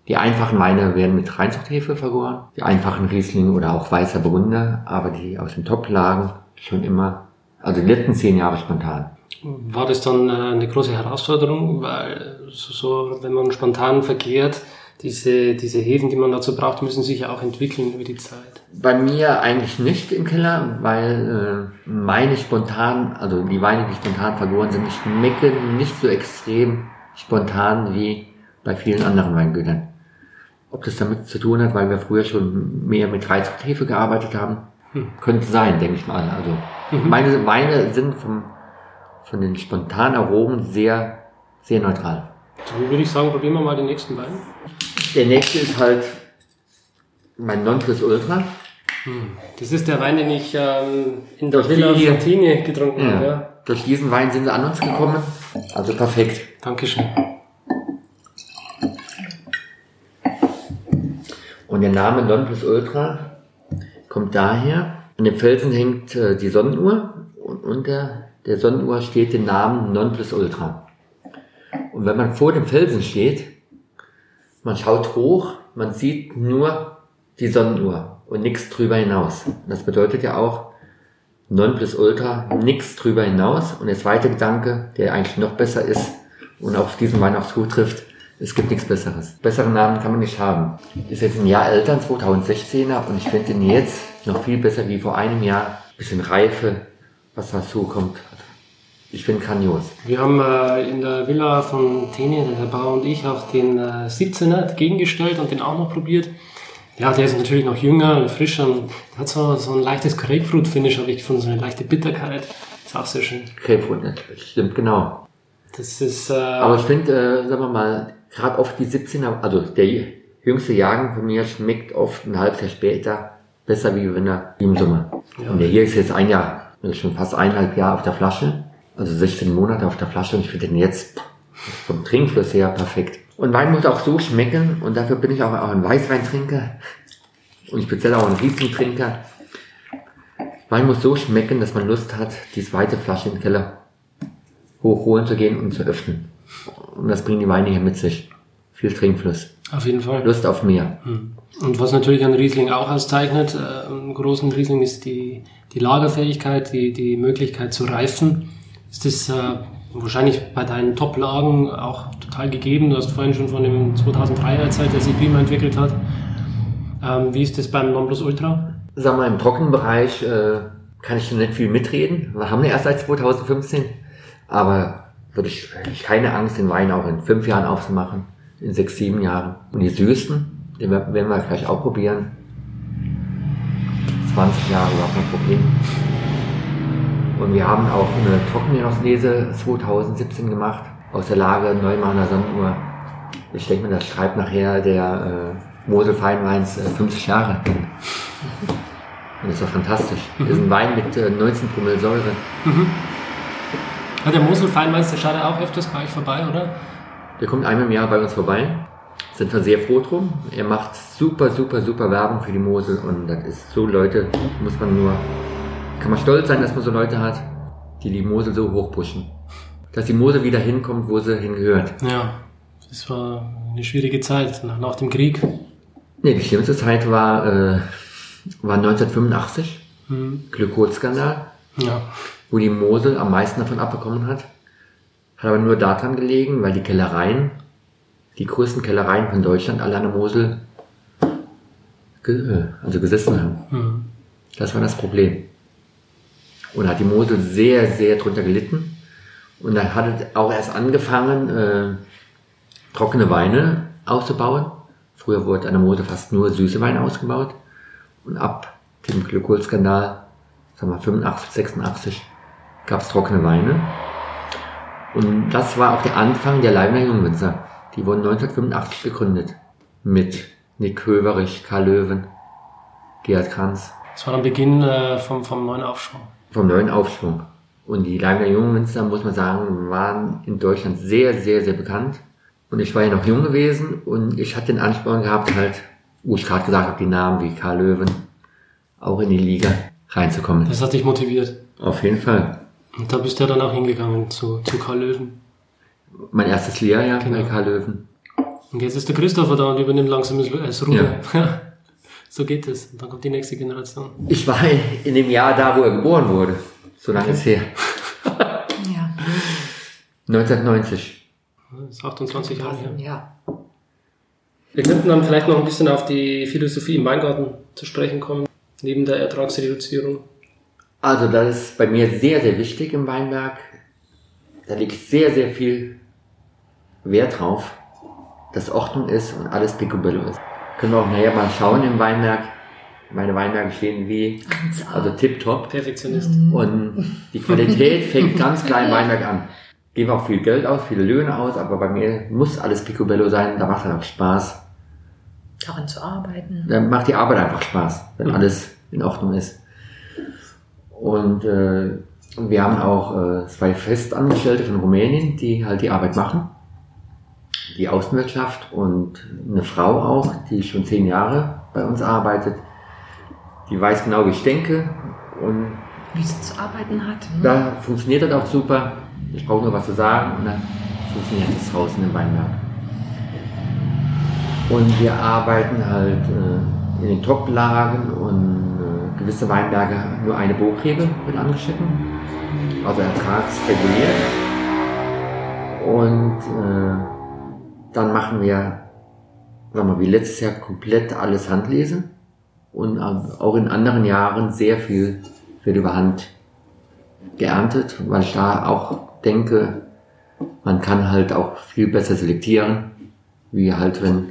Die einfachen Weine werden mit Reinzuchthefe vergoren, die einfachen Riesling oder auch weißer Burgunder, aber die aus den Top-Lagen schon immer, also die letzten zehn Jahre spontan. War das dann äh, eine große Herausforderung, weil so, wenn man spontan verkehrt, diese, diese Hefen, die man dazu braucht, müssen sich ja auch entwickeln über die Zeit. Bei mir eigentlich nicht im Keller, weil äh, meine spontan, also die Weine, die spontan vergoren sind, schmecken nicht so extrem spontan wie bei vielen anderen Weingütern. Ob das damit zu tun hat, weil wir früher schon mehr mit Reizhefe gearbeitet haben, könnte sein, denke ich mal. Also meine Weine sind vom, von den spontanen Aromen sehr, sehr neutral. Dann würde ich sagen, probieren wir mal den nächsten Wein. Der nächste ist halt mein Nonplusultra. Das ist der Wein, den ich ähm, in der Das Villa. Fontine getrunken habe. Ja. Ja. Durch diesen Wein sind sie an uns gekommen. Also perfekt. Dankeschön. Der Name Nonplusultra kommt daher, an dem Felsen hängt äh, die Sonnenuhr und unter der Sonnenuhr steht der Name Nonplusultra. Und wenn man vor dem Felsen steht, man schaut hoch, man sieht nur die Sonnenuhr und nichts drüber hinaus. Das bedeutet ja auch Nonplusultra, nichts drüber hinaus. Und der zweite Gedanke, der eigentlich noch besser ist und auf diesen Wein auch zutrifft, es gibt nichts Besseres. Besseren Namen kann man nicht haben. Ist jetzt ein Jahr älter, ein 2016er, und ich finde ihn jetzt noch viel besser wie vor einem Jahr. Bisschen Reife, was dazu kommt. Ich finde grandios. Wir haben äh, in der Villa von Tene, der Bauer und ich, auch den äh, 17er gegengestellt und den auch noch probiert. Ja, der ist natürlich noch jünger und frischer und hat so, so ein leichtes Grapefruit-Finish, habe ich gefunden, so eine leichte Bitterkeit. Ist auch sehr schön. Grapefruit, ne? stimmt, genau. Das ist, äh, Aber ich finde, äh, sagen wir mal, gerade oft die 17er, also der jüngste Jahrgang von mir schmeckt oft ein halbes Jahr später besser, wie wenn er im Sommer. Ja. Und der hier ist jetzt ein Jahr, also schon fast eineinhalb Jahre auf der Flasche, also 16 Monate auf der Flasche und ich finde den jetzt vom Trinkfluss her perfekt. Und Wein muss auch so schmecken und dafür bin ich auch, auch ein Weißweintrinker und speziell auch ein Riesling-Trinker. Wein muss so schmecken, dass man Lust hat, die zweite Flasche in den Keller hochholen zu gehen und zu öffnen. Und das bringen die Weine hier mit sich. viel Trinkfluss. Auf jeden Fall. Lust auf mehr. Und was natürlich einen Riesling auch auszeichnet, äh, einen großen Riesling, ist die, die Lagerfähigkeit, die, die Möglichkeit zu reifen. Ist das äh, wahrscheinlich bei deinen Top-Lagen auch total gegeben? Du hast vorhin schon von dem 2003er Zeit, der sich prima entwickelt hat. Ähm, wie ist das beim Nonplus Ultra? Sag mal, im Trockenbereich äh, kann ich nicht viel mitreden. Wir haben ja erst seit 2015. Aber würde ich, hätte ich keine Angst, den Wein auch in fünf Jahren aufzumachen. In sechs, sieben Jahren. Und die Süßen, den werden wir vielleicht auch probieren. 20 Jahre überhaupt kein Problem. Und wir haben auch eine Trockenjahreslese 2017 gemacht aus der Lage Neumahner Sanduhr. Ich denke mir, das schreibt nachher der äh, Mosel Feinweins äh, 50 Jahre. Und das ist doch fantastisch. Das ist ein Wein mit äh, 19 Promille Säure. Ja, der Mosel Feinmeister schaut ja auch öfters bei euch vorbei, oder? Der kommt einmal im Jahr bei uns vorbei. Sind wir sehr froh drum. Er macht super, super, super Werbung für die Mosel und das ist so Leute, muss man nur, kann man stolz sein, dass man so Leute hat, die die Mosel so hochpushen. Dass die Mosel wieder hinkommt, wo sie hingehört. Ja, das war eine schwierige Zeit nach, nach dem Krieg. Nee, die schlimmste Zeit war, äh, war 1985, Hm. Glykolskandal, Ja, wo die Mosel am meisten davon abbekommen hat. Hat aber nur daran gelegen, weil die Kellereien, die größten Kellereien von Deutschland, alle an der Mosel ge äh, also gesessen haben. hm. Das war das Problem. Und hat die Mosel sehr, sehr drunter gelitten. Und dann hat es auch erst angefangen, äh, trockene Weine auszubauen. Früher wurde an der Mosel fast nur süße Weine ausgebaut. Und ab dem Glykolskandal, sagen wir 85, 86, gab es trockene Weine. Und das war auch der Anfang der Leibner Jungwinzer. Die wurden 1985 gegründet. Mit Nick Höverich, Karl Löwen, Gerhard Kranz das war am Beginn äh, vom, vom neuen Aufschwung. vom neuen Aufschwung. Und die Leibner Jungwinzer, muss man sagen, waren in Deutschland sehr, sehr, sehr bekannt. Und ich war ja noch jung gewesen und ich hatte den Ansporn gehabt, halt, wo ich gerade gesagt habe, die Namen wie Karl Löwen auch in die Liga reinzukommen. Das hat dich motiviert. Auf jeden Fall. Und da bist du ja dann auch hingegangen zu, zu Karl Löwen. Mein erstes Lehrjahr Genau. bei Karl Löwen. Und jetzt ist der Christopher da und übernimmt langsam das- Ruder. [laughs] so geht es. Und dann kommt die nächste Generation. Ich war in dem Jahr da, wo er geboren wurde. So lange ist her. Ja. 1990. Das ist 28 Jahre her. Ja. Wir könnten dann vielleicht noch ein bisschen auf die Philosophie im Weingarten zu sprechen kommen, neben der Ertragsreduzierung. Also das ist bei mir sehr, sehr wichtig im Weinberg. Da liegt sehr, sehr viel Wert drauf, dass Ordnung ist und alles picobello ist. Können wir auch nachher mal schauen im Weinberg. Meine Weinberge stehen wie, 1A. also tipptopp. Perfektionist. Und die Qualität fängt ganz klein im Weinberg an. Geben auch viel Geld aus, viele Löhne aus, aber bei mir muss alles picobello sein, da macht es auch Spaß. Daran zu arbeiten. Dann macht die Arbeit einfach Spaß, wenn Mhm. alles in Ordnung ist. Und äh, wir haben auch äh, zwei Festangestellte von Rumänien, die halt die Arbeit machen. Die Außenwirtschaft und eine Frau auch, die schon zehn Jahre bei uns arbeitet. Die weiß genau, wie ich denke. Und Wie sie zu arbeiten hat. ne? da funktioniert das auch super. Ich brauche nur was zu sagen und dann funktioniert es draußen im Weinberg. Und wir arbeiten halt äh, in den Top-Lagen und gewisse Weinberge nur eine Burgrebe wird angeschnitten, also ertragsreguliert. Und äh, dann machen wir, sagen wir, wie letztes Jahr komplett alles Handlese und auch in anderen Jahren sehr viel wird über Hand geerntet, weil ich da auch denke, man kann halt auch viel besser selektieren, wie halt wenn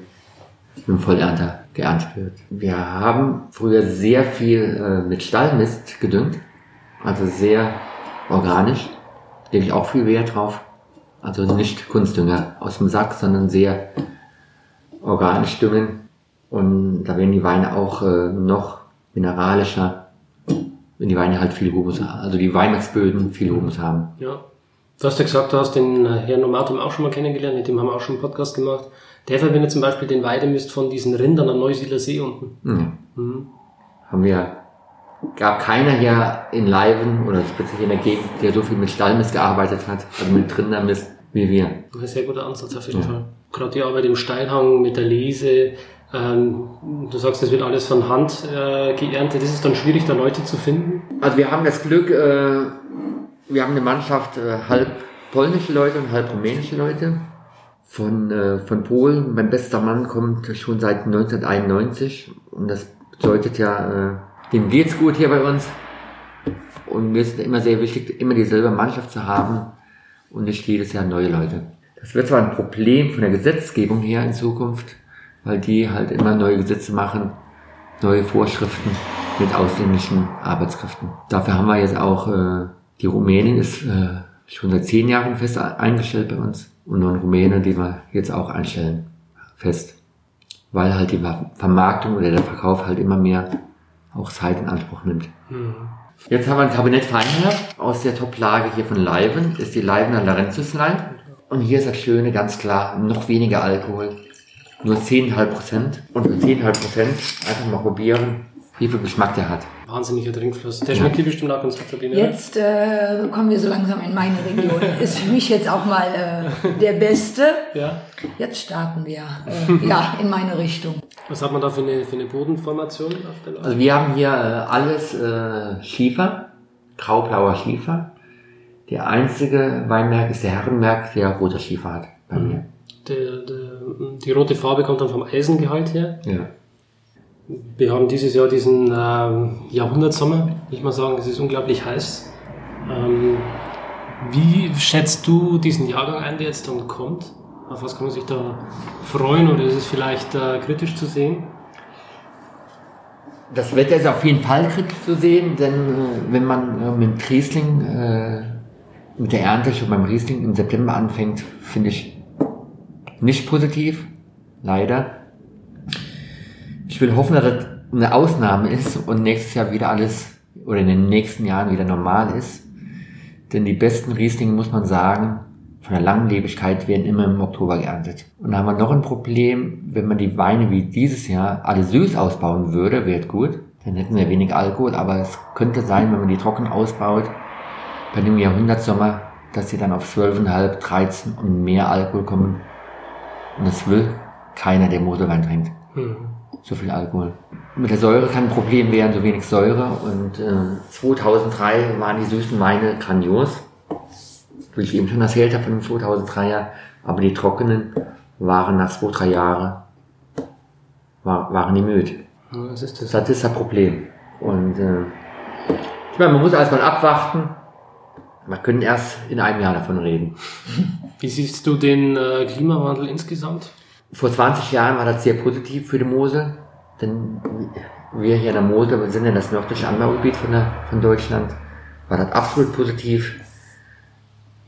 mit dem Vollernter geerntet wird. Wir haben früher sehr viel äh, mit Stallmist gedüngt, also sehr organisch, lege ich auch viel Wert drauf. Also nicht Kunstdünger aus dem Sack, sondern sehr organisch düngen. Und da werden die Weine auch äh, noch mineralischer, wenn die Weine halt viel Humus haben. Also die Weinbergsböden viel Humus haben. Ja. Du hast ja gesagt, du hast den äh, Herrn Nomatum auch schon mal kennengelernt, mit dem haben wir auch schon einen Podcast gemacht. Der verbindet zum Beispiel den Weidemist von diesen Rindern am Neusiedler See unten. Ja. Mhm. Haben wir, gab keiner hier in Leiven oder speziell in der Gegend, der so viel mit Stallmist gearbeitet hat, also mit Rindermist wie wir. Ein sehr guter Ansatz auf jeden Ja. Fall. gerade die Arbeit im Steilhang mit der Lese, ähm, du sagst, es wird alles von Hand äh, geerntet. Ist es dann schwierig, da Leute zu finden? Also wir haben das Glück, äh, wir haben eine Mannschaft äh, halb polnische Leute und halb rumänische Leute von, äh, von Polen. Mein bester Mann kommt schon seit 1991 und das bedeutet ja, äh, dem geht's gut hier bei uns. Und mir ist immer sehr wichtig, immer dieselbe Mannschaft zu haben und nicht jedes Jahr neue Leute. Das wird zwar ein Problem von der Gesetzgebung her in Zukunft, weil die halt immer neue Gesetze machen, neue Vorschriften mit ausländischen Arbeitskräften. Dafür haben wir jetzt auch, äh, die Rumänin ist äh, schon seit zehn Jahren fest eingestellt bei uns und einen Rumäne, die wir jetzt auch einstellen, fest. Weil halt die Vermarktung oder der Verkauf halt immer mehr auch Zeit in Anspruch nimmt. Mhm. Jetzt haben wir ein Kabinett Feinherr aus der Top-Lage hier von Leiven, ist die Leivener Larentuslein. Und hier ist das Schöne, ganz klar, noch weniger Alkohol, nur 10,5 Prozent. Und für 10,5 Prozent einfach mal probieren, wie viel Geschmack der hat. Wahnsinniger Trinkfluss. Der schmeckt dir bestimmt auch ganz gut, Sabine. Jetzt äh, kommen wir so langsam in meine Region. [laughs] Ist für mich jetzt auch mal äh, der Beste. Ja. Jetzt starten wir äh, ja, in meine Richtung. Was hat man da für eine, für eine Bodenformation auf der Lage? Also wir haben hier äh, alles äh, Schiefer, graublauer Schiefer. Der einzige Weinberg ist der Herrenberg, der roter Schiefer hat bei mhm. mir. Der, der, die rote Farbe kommt dann vom Eisengehalt her? Ja. Wir haben dieses Jahr diesen ähm, Jahrhundertsommer. Ich mal sagen, es ist unglaublich heiß. Ähm, wie schätzt du diesen Jahrgang ein, der jetzt dann kommt? Auf was kann man sich da freuen oder ist es vielleicht äh, kritisch zu sehen? Das Wetter ist auf jeden Fall kritisch zu sehen, denn äh, wenn man äh, mit Riesling, äh, mit der Ernte schon beim Riesling im September anfängt, finde ich nicht positiv, leider. Ich will hoffen, dass das eine Ausnahme ist und nächstes Jahr wieder alles oder in den nächsten Jahren wieder normal ist. Denn die besten Rieslinge, muss man sagen, von der Langlebigkeit werden immer im Oktober geerntet. Und da haben wir noch ein Problem, wenn man die Weine wie dieses Jahr alle süß ausbauen würde, wäre gut. Dann hätten wir wenig Alkohol, aber es könnte sein, wenn man die trocken ausbaut, bei dem Jahrhundertsommer, dass sie dann auf 12,5, 13 und mehr Alkohol kommen. Und das will keiner, der Moselwein trinkt. Mhm so viel Alkohol. Mit der Säure kann ein Problem werden, so wenig Säure. Und äh, 2003 waren die süßen Weine grandios, wie ich eben schon erzählt habe von dem 2003er. Aber die trockenen waren nach zwei, drei Jahren war, waren die müde. Was ist das? Das ist das Problem. Und äh, ich meine, man muss erstmal abwarten. Wir können erst in einem Jahr davon reden. Wie siehst du den äh, Klimawandel insgesamt? Vor 20 Jahren war das sehr positiv für die Mosel, denn wir hier in der Mosel, wir sind ja das nördliche Anbaugebiet von, der, von Deutschland, war das absolut positiv.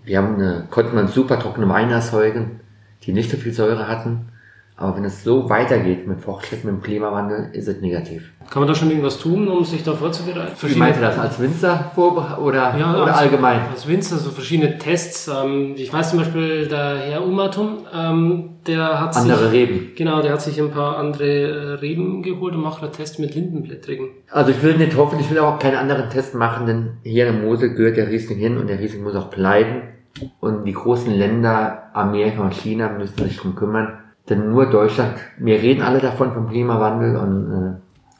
Wir haben eine, konnten man super trockene Weine erzeugen, die nicht so viel Säure hatten. Aber wenn es so weitergeht mit Fortschritt, mit dem Klimawandel, ist es negativ. Kann man da schon irgendwas tun, um sich da vorzubereiten? Wie meinte das? Als Winzer oder, ja, oder als, allgemein? Als Winzer, so verschiedene Tests. Ähm, ich weiß zum Beispiel, der Herr Umatum, ähm, der hat Andere sich, Reben. Genau, der hat sich ein paar andere äh, Reben geholt und macht einen Test mit Lindenblättrigen. Also ich will nicht hoffen, ich will auch keinen anderen Test machen, denn hier in der Mosel gehört der Riesling hin und der Riesling muss auch bleiben. Und die großen Länder, Amerika und China, müssen sich drum kümmern denn nur Deutschland, wir reden alle davon vom Klimawandel und äh,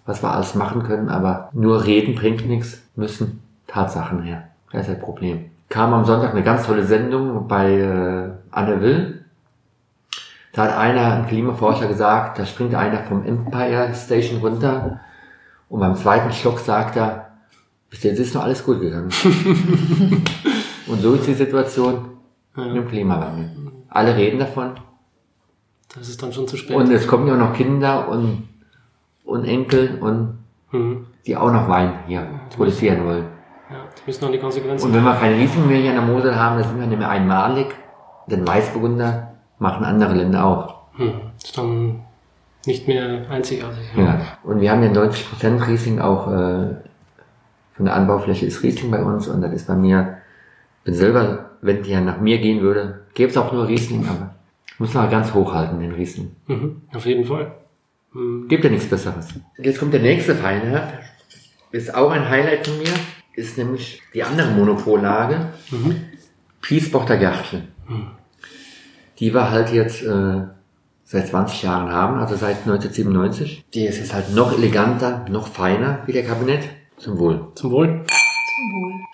was wir alles machen können, aber nur reden bringt nichts, müssen Tatsachen her. Das ist das Problem. Kam am Sonntag eine ganz tolle Sendung bei äh, Anne Will. Da hat einer, ein Klimaforscher gesagt, da springt einer vom Empire Station runter und beim zweiten Stock sagt er, bis jetzt ist noch alles gut gegangen. [laughs] und so ist die Situation ja. mit dem Klimawandel. Alle reden davon, das ist dann schon zu spät. Und es kommen ja auch noch Kinder und, und Enkel und mhm. die auch noch Wein hier produzieren wollen. Ja, die müssen noch die Konsequenzen. Und wenn wir keine Riesling mehr hier in der Mosel haben, dann sind wir nicht mehr einmalig. Den Weißburgunder machen andere Länder auch. Hm. Ist dann nicht mehr einzigartig. Ja. ja. Und wir haben ja 90% Riesling auch äh, von der Anbaufläche ist Riesling bei uns und das ist bei mir, bin selber, wenn die ja nach mir gehen würde, gäbe es auch nur Riesling, aber muss man ganz hochhalten, den Riesen. Mhm, auf jeden Fall. Mhm. Gibt ja nichts Besseres. Jetzt kommt der nächste Feinherb. Ist auch ein Highlight von mir. Ist nämlich die andere Monopollage. Mhm. Piesbochter Gärtchen. Mhm. die wir halt jetzt äh, seit 20 Jahren haben, also seit 1997. Die ist jetzt halt noch eleganter, noch feiner wie der Kabinett. Zum Wohl. Zum Wohl.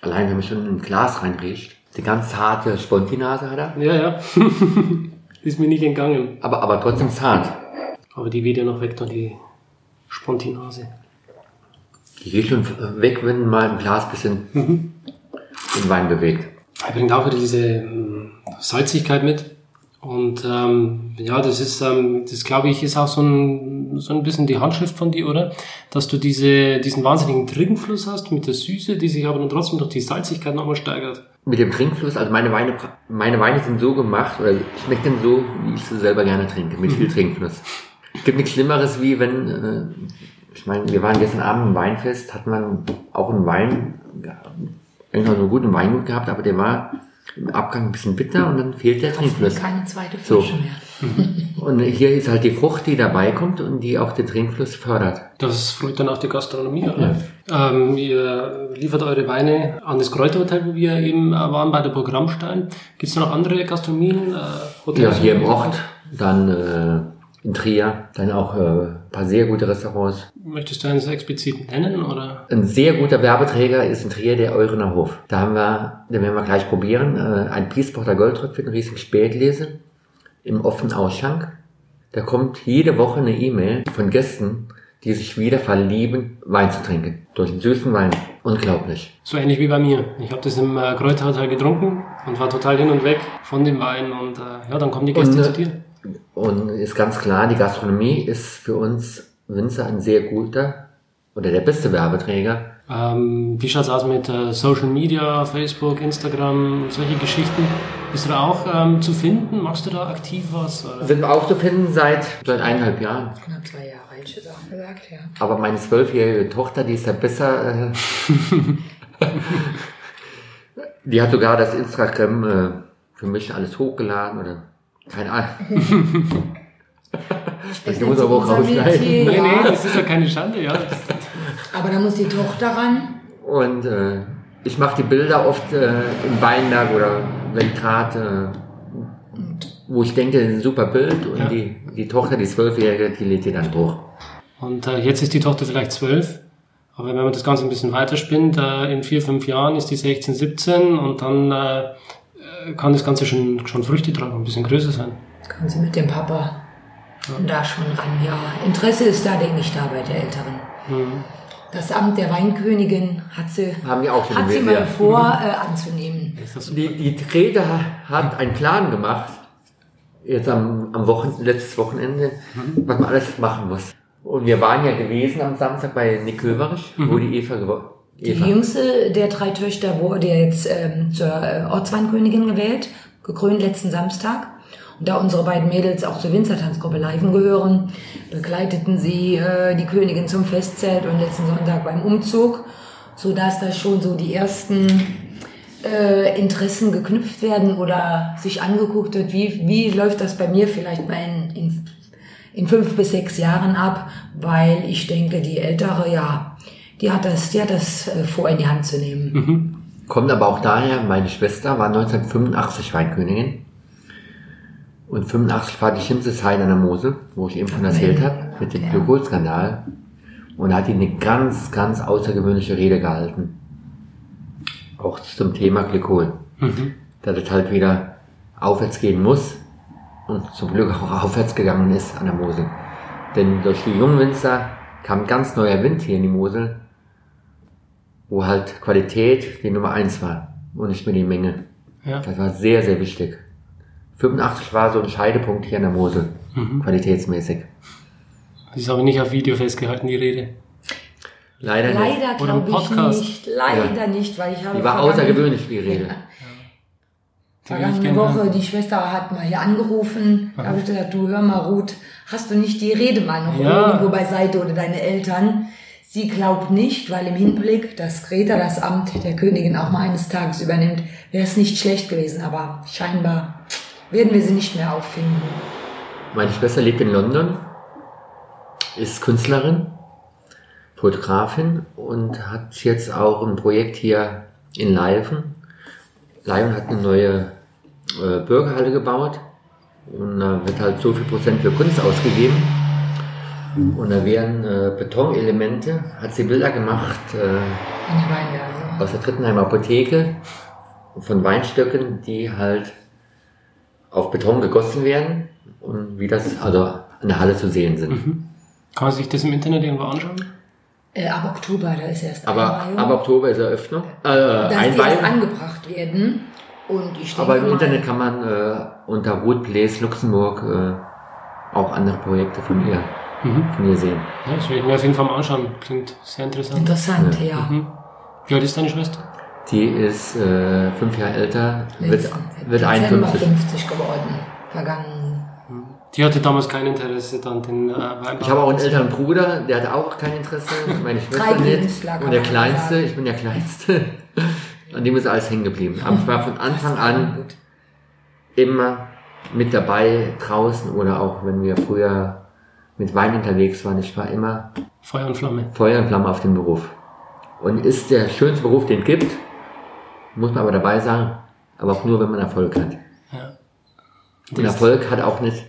Allein wenn man schon in ein Glas reinriecht. Die ganz harte Spontinase hat er, Ja, ja. [laughs] Ist mir nicht entgangen. aber, aber trotzdem zart. Aber die weht ja noch weg, da die Spontinase. Die geht schon weg, wenn mal ein Glas bisschen den Wein bewegt. Er bringt auch wieder diese ähm, Salzigkeit mit. Und ähm, ja, das ist, ähm, das glaube ich, ist auch so ein, so ein bisschen die Handschrift von dir, oder? Dass du diese, diesen wahnsinnigen Trinkfluss hast mit der Süße, die sich aber dann trotzdem durch die Salzigkeit nochmal steigert. Mit dem Trinkfluss, also meine Weine, meine Weine sind so gemacht, oder schmecken so, wie ich sie selber gerne trinke, mit viel Trinkfluss. Es gibt nichts Schlimmeres, wie wenn, äh, ich meine, wir waren gestern Abend im Weinfest, hat man auch einen Wein, irgendwann so einen guten Weingut gehabt, aber der war im Abgang ein bisschen bitter und dann fehlt der Trinkfluss. Keine zweite So. Flasche mehr. [laughs] Und hier ist halt die Frucht, die dabei kommt und die auch den Trinkfluss fördert. Das freut dann auch die Gastronomie, oder? Ähm, ihr liefert eure Weine an das Kräuterhotel, wo wir eben äh, waren, bei der Programmstein. Gibt es noch andere Gastronomien, äh, Ja, hier im Ort, dann äh, in Trier, dann auch äh, ein paar sehr gute Restaurants. Möchtest du eines explizit nennen, oder? Ein sehr guter Werbeträger ist in Trier der Eurener Hof. Da haben wir, den werden wir gleich probieren, äh, ein Piesporter Goldrück ein riesen Spätlese im offenen Ausschank. Da kommt jede Woche eine E-Mail von Gästen, die sich wieder verlieben, Wein zu trinken. Durch einen süßen Wein. Unglaublich. So ähnlich wie bei mir. Ich habe das im äh, Kräuterhotel getrunken und war total hin und weg von dem Wein und äh, ja, dann kommen die Gäste Und, zu äh, dir. Und ist ganz klar, die Gastronomie ist für uns Winzer ein sehr guter oder der beste Werbeträger. Ähm, wie schaut's aus mit äh, Social Media, Facebook, Instagram, solche Geschichten? Bist du da auch ähm, zu finden? Machst du da aktiv was? Oder? Sind wir auch zu finden seit, seit eineinhalb Jahren. Knapp zwei Jahre, hätte ich jetzt auch gesagt, ja. Aber meine zwölfjährige Tochter, die ist ja besser. [laughs] Äh, [laughs] die hat sogar das Instagram äh, für mich alles hochgeladen oder keine Ahnung. das muss aber auch rausschneiden. Metier, Nee, ja. nee, das ist ja keine Schande, ja. Aber da muss die Tochter ran. Und äh, ich mache die Bilder oft äh, im Weinberg oder wenn gerade, äh, wo ich denke, ein super Bild und Ja. die, die Tochter, die zwölfjährige, die lädt die dann hoch. Und äh, jetzt ist die Tochter vielleicht zwölf. Aber wenn man das Ganze ein bisschen weiterspinnt, äh, in vier, fünf Jahren ist die 16, 17 und dann äh, kann das Ganze schon, schon Früchte tragen, ein bisschen größer sein. Kann sie mit dem Papa da schon ran, ja. Interesse ist da, denke ich, da bei der Älteren. Mhm. Das Amt der Weinkönigin hat sie, Haben wir auch schon hat sie mal ja. vor, äh, anzunehmen. Die, die Grete hat einen Plan gemacht, jetzt am, am Wochen, letztes Wochenende, was man alles machen muss. Und wir waren ja gewesen am Samstag bei Nick Köverich, wo die Eva geworden Die Eva. jüngste der drei Töchter wurde jetzt ähm, zur äh, Ortsweinkönigin gewählt, gekrönt letzten Samstag. Und da unsere beiden Mädels auch zur Winzertanzgruppe Leiven gehören, begleiteten sie äh, die Königin zum Festzelt und letzten Sonntag beim Umzug, so dass da schon so die ersten äh, Interessen geknüpft werden oder sich angeguckt wird, wie, wie läuft das bei mir vielleicht mal in, in, in fünf bis sechs Jahren ab, weil ich denke, die ältere, ja, die hat das, die hat das äh, vor in die Hand zu nehmen. Kommt aber auch daher, meine Schwester war 1985 Weinkönigin. Und 85 war die schlimmste Zeit an der Mosel, wo ich eben von erzählt habe, mit dem Ja. Glykolskandal. Und da hat die eine ganz, ganz außergewöhnliche Rede gehalten. Auch zum Thema Glykol. Mhm. Dass es halt wieder aufwärts gehen muss und zum Glück auch aufwärts gegangen ist an der Mosel. Denn durch die jungen Winzer kam ganz neuer Wind hier in die Mosel, wo halt Qualität die Nummer eins war und nicht mehr die Menge. Ja. Das war sehr, sehr wichtig. 85 war so ein Scheidepunkt hier in der Mosel, Mhm. qualitätsmäßig. Das ist aber nicht auf Video festgehalten, die Rede. Leider, nicht. Leider Oder im glaube ich Podcast. nicht. Leider nicht, weil ich habe Die war außergewöhnlich, die Rede. Ich Vergangene Woche, die Schwester hat mal hier angerufen. Da habe ich gesagt, du hör mal, Ruth, hast du nicht die Rede mal noch Ja. irgendwo beiseite oder deine Eltern? Sie glaubt nicht, weil im Hinblick, dass Greta das Amt der Königin auch mal eines Tages übernimmt, wäre es nicht schlecht gewesen. Aber scheinbar werden wir sie nicht mehr auffinden. Meine Schwester lebt in London, ist Künstlerin, Fotografin und hat jetzt auch ein Projekt hier in Leiven. Leiven hat eine neue äh, Bürgerhalle gebaut Und da wird halt so viel Prozent für Kunst ausgegeben. Und da werden äh, Betonelemente, hat sie Bilder gemacht äh, aus der Drittenheimer Apotheke von Weinstöcken, die halt auf Beton gegossen werden und wie das also in der Halle zu sehen sind. Kann man sich das im Internet irgendwo anschauen? Äh, ab Oktober, da ist erst Aber Einweihung. ab Oktober ist Eröffnung, äh, dass die erst Einweihung. angebracht werden. Und ich denke Aber im mal, Internet kann man äh, unter Ruth Place Luxemburg äh, auch andere Projekte von ihr, von ihr sehen. Ja, das will ich mir auf jeden Fall mal anschauen. Klingt sehr interessant. Interessant, ja. Mhm. Wie alt ist deine Schwester? Die ist äh, fünf Jahre älter, wird, Letzten- wird Dezember 51. 50 geworden. Vergangen. Die hatte damals kein Interesse dann den äh. Ich habe auch einen älteren Bruder, der hat auch kein Interesse. [laughs] Meine Schwester nicht. Und der Kleinste, sagen. ich bin der Kleinste, [laughs] an dem ist alles hängen geblieben. Aber ich war von [laughs] Anfang an immer mit dabei draußen oder auch wenn wir früher mit Wein unterwegs waren. Ich war immer Feuer und Flamme. Feuer und Flamme auf den Beruf. Und ist der schönste Beruf, den es gibt, muss man aber dabei sein, aber auch nur, wenn man Erfolg hat. Ja. Und Erfolg hat auch nicht,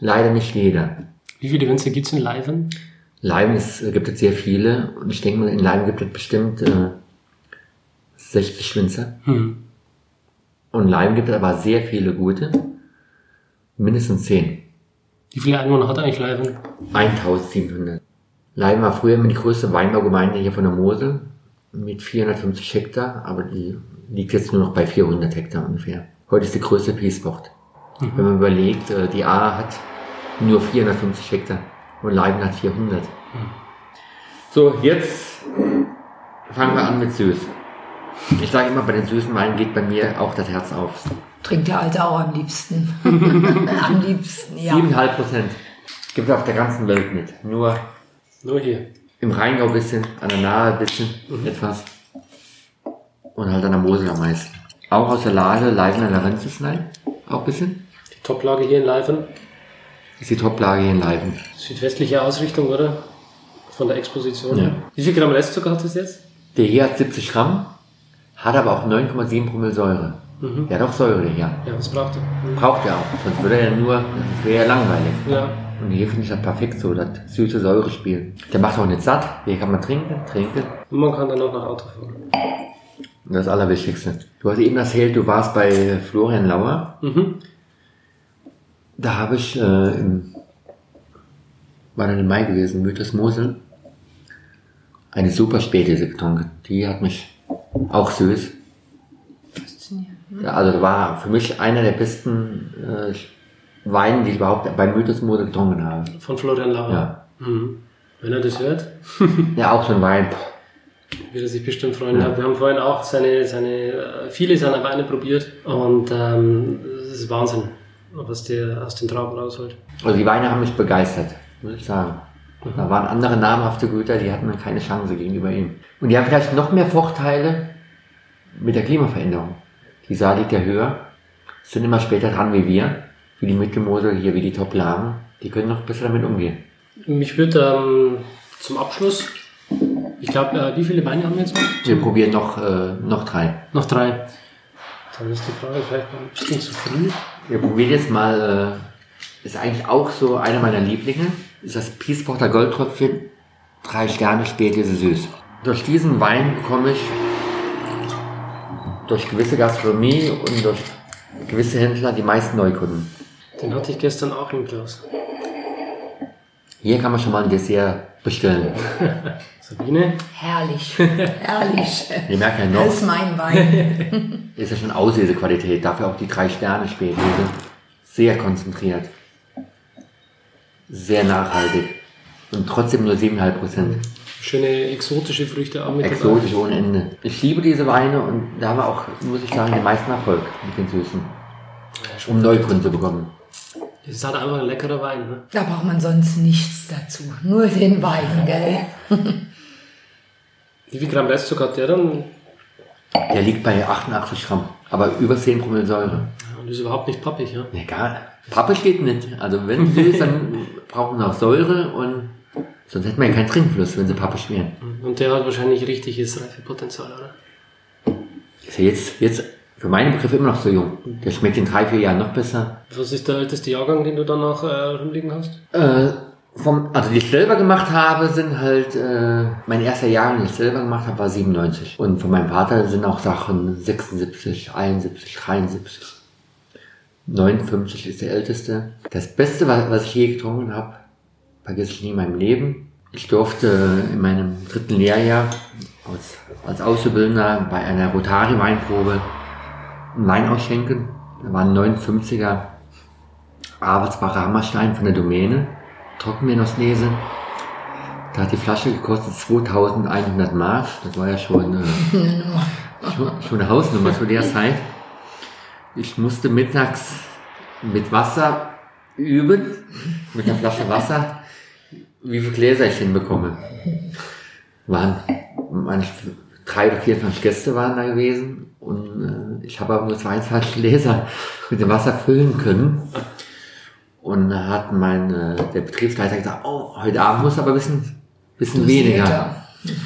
leider nicht jeder. Wie viele Winzer gibt es in Leiven? Leiden ist, äh, gibt es sehr viele und ich denke mal, in Leiden gibt es bestimmt äh, 60 Winzer. Hm. Und Leiden gibt es aber sehr viele gute, mindestens 10. Wie viele Einwohner hat eigentlich Leiven? 1700. Leiden war früher immer die größte Weinbaugemeinde hier von der Mosel mit 450 Hektar, aber die liegt jetzt nur noch bei 400 Hektar ungefähr. Heute ist die größte Peaceport. Wenn man überlegt, äh, die A hat nur 450 Hektar und Leiden hat 400. So, jetzt fangen wir an mit Süß. Ich sage immer, bei den süßen Weinen geht bei mir auch das Herz auf. Trinkt der Alte auch am liebsten. [laughs] am liebsten, ja. 7,5 Prozent. Gibt es auf der ganzen Welt nicht. Nur Nur hier. im Rheingau ein bisschen, an der Nahe ein bisschen, etwas. Und halt an der Mosel am meisten. Auch aus der Lage Leibner Larenzislein, auch ein bisschen. Die Toplage hier in Leiven. Ist die Toplage hier in Leiben. Südwestliche Ausrichtung, oder? Von der Exposition. Ja. her. Wie viel Gramm Restzucker hat das jetzt? Der hier hat 70 Gramm, hat aber auch 9,7 Promille Säure. Der hat auch Säure, hier. Ja, was braucht er? Braucht er auch, sonst würde er ja nur, das wäre ja langweilig. Ja. Und hier finde ich das perfekt so, das süße Säurespiel. Der macht auch nicht satt, hier kann man trinken, trinken. Und man kann dann auch nach Auto fahren. Das Allerwichtigste. Du hast eben erzählt, du warst bei Florian Lauer. Mhm. Da habe ich, äh, im, war dann im Mai gewesen, Mythos Mosel, eine super Spätlese getrunken. Die hat mich auch süß. Ja, also war für mich einer der besten äh, Weine, die ich überhaupt bei Mythos Mosel getrunken habe. Von Florian Lauer. Ja. Mhm. Wenn er das hört, [laughs] Ja, auch so ein Wein. wird er sich bestimmt freuen. Ja. Wir haben vorhin auch seine, seine, äh, viele seiner Weine probiert und ähm, es ist Wahnsinn, was der aus den Trauben rausholt. Also die Weine haben mich begeistert, muss ich sagen. Da waren andere namhafte Güter, die hatten dann keine Chance gegenüber ihm. Und die haben vielleicht noch mehr Vorteile mit der Klimaveränderung. Die Saar liegt ja höher, sind immer später dran wie wir, wie die Mittelmosel hier, wie die Top-Lagen. Die können noch besser damit umgehen. Mich würde ähm, zum Abschluss, ich glaube, äh, wie viele Weine haben wir jetzt noch? Wir probieren noch, äh, noch drei. Noch drei. Dann ist die Frage vielleicht noch ein bisschen zu früh. Wir probieren jetzt mal, äh, ist eigentlich auch so einer meiner Lieblinge, ist das Peaceporter Goldtröpfchen, drei Sterne Spätlese süß. Durch diesen Wein bekomme ich durch gewisse Gastronomie und durch gewisse Händler die meisten Neukunden. Den hatte ich gestern auch im Glas. Hier kann man schon mal ein Dessert bestellen. [laughs] Sabine? Herrlich. [laughs] Herrlich. Wir merken ja Das noch, ist mein Wein. [laughs] ist ja schon Auslesequalität, dafür auch die drei Sterne Spätlese. Sehr konzentriert. Sehr nachhaltig. Und trotzdem nur 7,5 Prozent. Schöne exotische Früchte auch mit dabei. Exotisch ohne Ende. Ich liebe diese Weine und da haben wir auch, muss ich sagen, den meisten Erfolg mit den Süßen. Um Neukunden zu bekommen. Das ist halt einfach ein leckerer Wein. Ne? Da braucht man sonst nichts dazu. Nur den Wein, gell? [laughs] Wie viel Gramm Restzucker hat der dann? Der liegt bei 88 Gramm, aber über 10 Promille Säure. Ja, Und ist überhaupt nicht pappig, ja? Egal. Pappe steht nicht. Also wenn süß, dann brauchen wir auch Säure und sonst hätten wir ja keinen Trinkfluss, wenn sie Pappe schmieren. Und der hat wahrscheinlich richtiges Reifepotenzial, oder? Ist ja jetzt, jetzt für meine Begriffe immer noch so jung. Der schmeckt in drei, vier Jahren noch besser. Was ist der älteste Jahrgang, den du da noch äh, rumliegen hast? Äh, vom, also die ich selber gemacht habe, sind halt, äh, mein erster Jahrgang, den ich selber gemacht habe, war 97. Und von meinem Vater sind auch Sachen 76, 71, 73. 59 ist der älteste. Das Beste, was ich je getrunken habe, vergesse ich nie in meinem Leben. Ich durfte in meinem dritten Lehrjahr als, als Auszubildender bei einer Rotari-Weinprobe einen Wein ausschenken. Da war ein 59er Arbeitsbacher Hammerstein von der Domäne, Trockenmenosnese. Da hat die Flasche gekostet 2100 Mark. Das war ja schon, äh, [laughs] schon, schon eine Hausnummer zu der Zeit. Ich musste mittags mit Wasser üben, mit einer Flasche Wasser, wie viele Gläser ich hinbekomme. Waren meine, drei oder 24 Gäste waren da gewesen und äh, ich habe aber nur 22 Gläser mit dem Wasser füllen können. Und da hat mein, äh, der Betriebsleiter gesagt, oh, heute Abend muss aber ein bisschen, bisschen weniger. [laughs]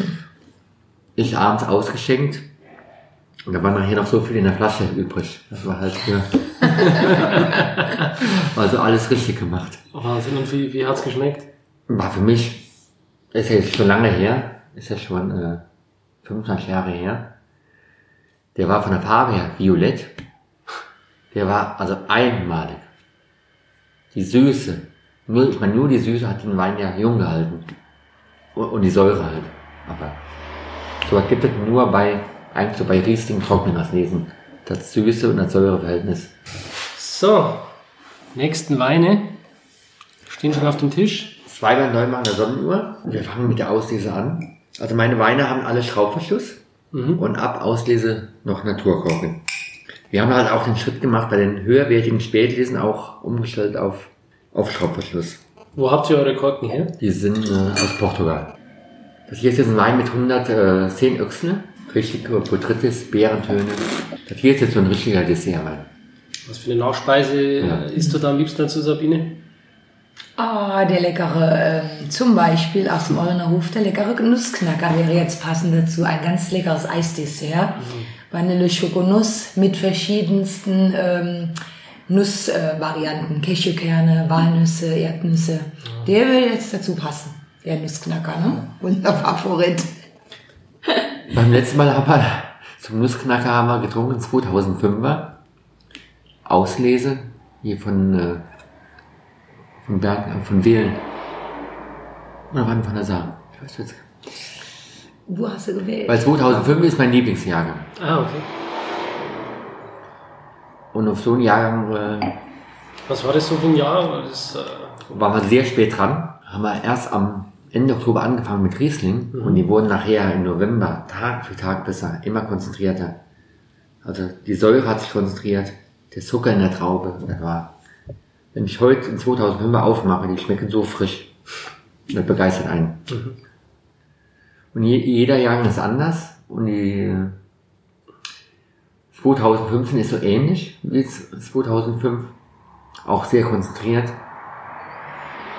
Ich abends ausgeschenkt und da war nachher noch so viel in der Flasche übrig. Das war halt für. [laughs] [laughs] also alles richtig gemacht. Wahnsinn, und wie, wie hat's geschmeckt? War für mich, ist ja jetzt schon lange her, ist ja schon äh, 25 Jahre her. Der war von der Farbe her violett. Der war also einmalig. Die Süße, nur, ich meine, nur die Süße hat den Wein ja jung gehalten. Und, und die Säure halt. Aber so was gibt es nur bei, eigentlich so bei Riesling Trockenhauslesen. Das Süße und das Säureverhältnis. So, nächsten Weine stehen schon auf dem Tisch. Zweimal neunmal an der Sonnenuhr. Wir fangen mit der Auslese an. Also meine Weine haben alle Schraubverschluss Mhm. und ab Auslese noch Naturkorken. Wir haben halt auch den Schritt gemacht, bei den höherwertigen Spätlesen auch umgestellt auf, auf Schraubverschluss. Wo habt ihr eure Korken her? Die sind äh, aus Portugal. Das hier ist jetzt ein Wein mit 110 Öchsle, richtig äh, Botrytis, Beerentöne. Das hier ist jetzt so ein richtiger Dessertwein. Was für eine Nachspeise Ja. äh, isst du da am liebsten dazu, Sabine? Ah, der leckere, ähm, zum Beispiel aus dem Eurener Hof, der leckere Nussknacker wäre jetzt passend dazu. Ein ganz leckeres Eisdessert. Vanille Schokonuss mit verschiedensten ähm, Nussvarianten. Cashewkerne, Walnüsse, Erdnüsse. Der würde jetzt dazu passen. Der Nussknacker, ne? Unser Favorit. [laughs] Beim letzten Mal haben wir zum Nussknacker haben wir getrunken, 2005er. Auslese, hier von, äh, von Berg, äh, von Wählen. Oder wann von der Saar? Ich weiß jetzt. Du hast sie gewählt. Weil 2005 ist mein Lieblingsjahrgang. Ah, okay. Und auf so einen Jahrgang äh, Was war das so für ein Jahr? War Das, äh, waren wir sehr spät dran. Haben wir erst am Ende Oktober angefangen mit Riesling und die wurden nachher im November Tag für Tag besser, immer konzentrierter. Also die Säure hat sich konzentriert, der Zucker in der Traube, das war. Wenn ich heute in 2005 aufmache, die schmecken so frisch. Das begeistert einen. Und je, jeder Jahrgang ist anders und die äh, 2015 ist so ähnlich wie 2005. Auch sehr konzentriert.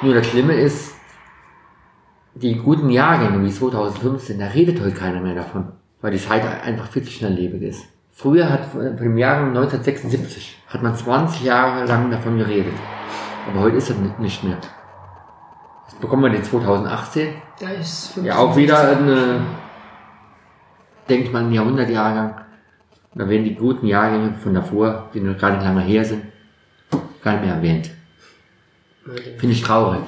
Nur das Schlimme ist, die guten Jahrgänge wie 2015, da redet heute keiner mehr davon, weil die Zeit einfach viel zu schnelllebig ist. Früher hat von dem Jahrgang 1976 hat man 20 Jahre lang davon geredet. Aber heute ist das nicht- mehr. Jetzt bekommen wir den 2018. Da ist Ja, auch wieder eine, mal, ein Jahrhundertjahrgang. Da werden die guten Jahrgänge von davor, die noch gar nicht lange her sind, gar nicht mehr erwähnt. Finde ich traurig.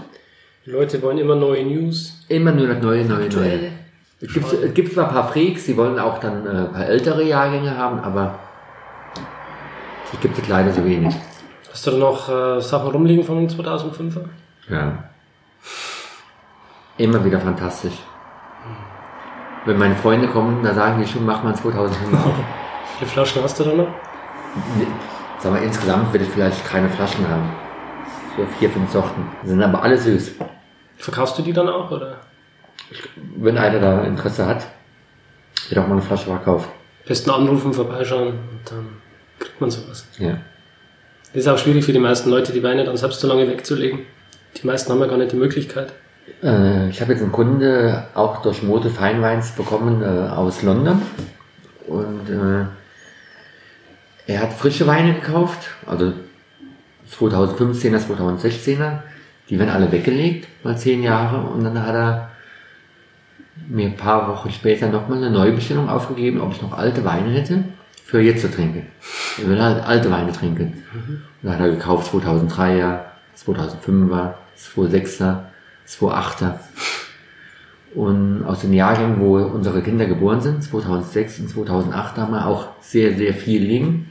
die Leute wollen immer neue News. Immer nur das Neue, Neue, Neue. Es gibt, es gibt zwar ein paar Freaks, die wollen auch dann äh, ein paar ältere Jahrgänge haben, aber die gibt es leider so wenig. Hast du noch äh, Sachen rumliegen von den 2005er? Ja. Immer wieder fantastisch. Wenn meine Freunde kommen, da sagen die schon, mach mal 2005 auf. [laughs] Wie viele Flaschen hast du da noch? Nee, Sag mal, insgesamt will ich vielleicht keine Flaschen haben. So vier, fünf Sorten. Die sind aber alle süß. Verkaufst du die dann auch, oder? Wenn einer da Interesse hat, wird auch mal eine Flasche verkauft. Besten anrufen, vorbeischauen und dann kriegt man sowas. Ja. Das ist auch schwierig für die meisten Leute, die Weine dann selbst so lange wegzulegen. Die meisten haben ja gar nicht die Möglichkeit. Äh, ich habe jetzt einen Kunde auch durch Mote Feinweins bekommen äh, aus London. Und äh, er hat frische Weine gekauft, also 2015er, 2016er, die werden alle weggelegt, mal zehn Jahre. Und dann hat er mir ein paar Wochen später nochmal eine neue Bestellung aufgegeben, ob ich noch alte Weine hätte, für jetzt zu trinken. Er will halt alte Weine trinken. Und dann hat er gekauft 2003er, 2005er, 2006er, 2008er. Und aus den Jahrgängen, wo unsere Kinder geboren sind, 2006 und 2008, haben wir auch sehr, sehr viel liegen.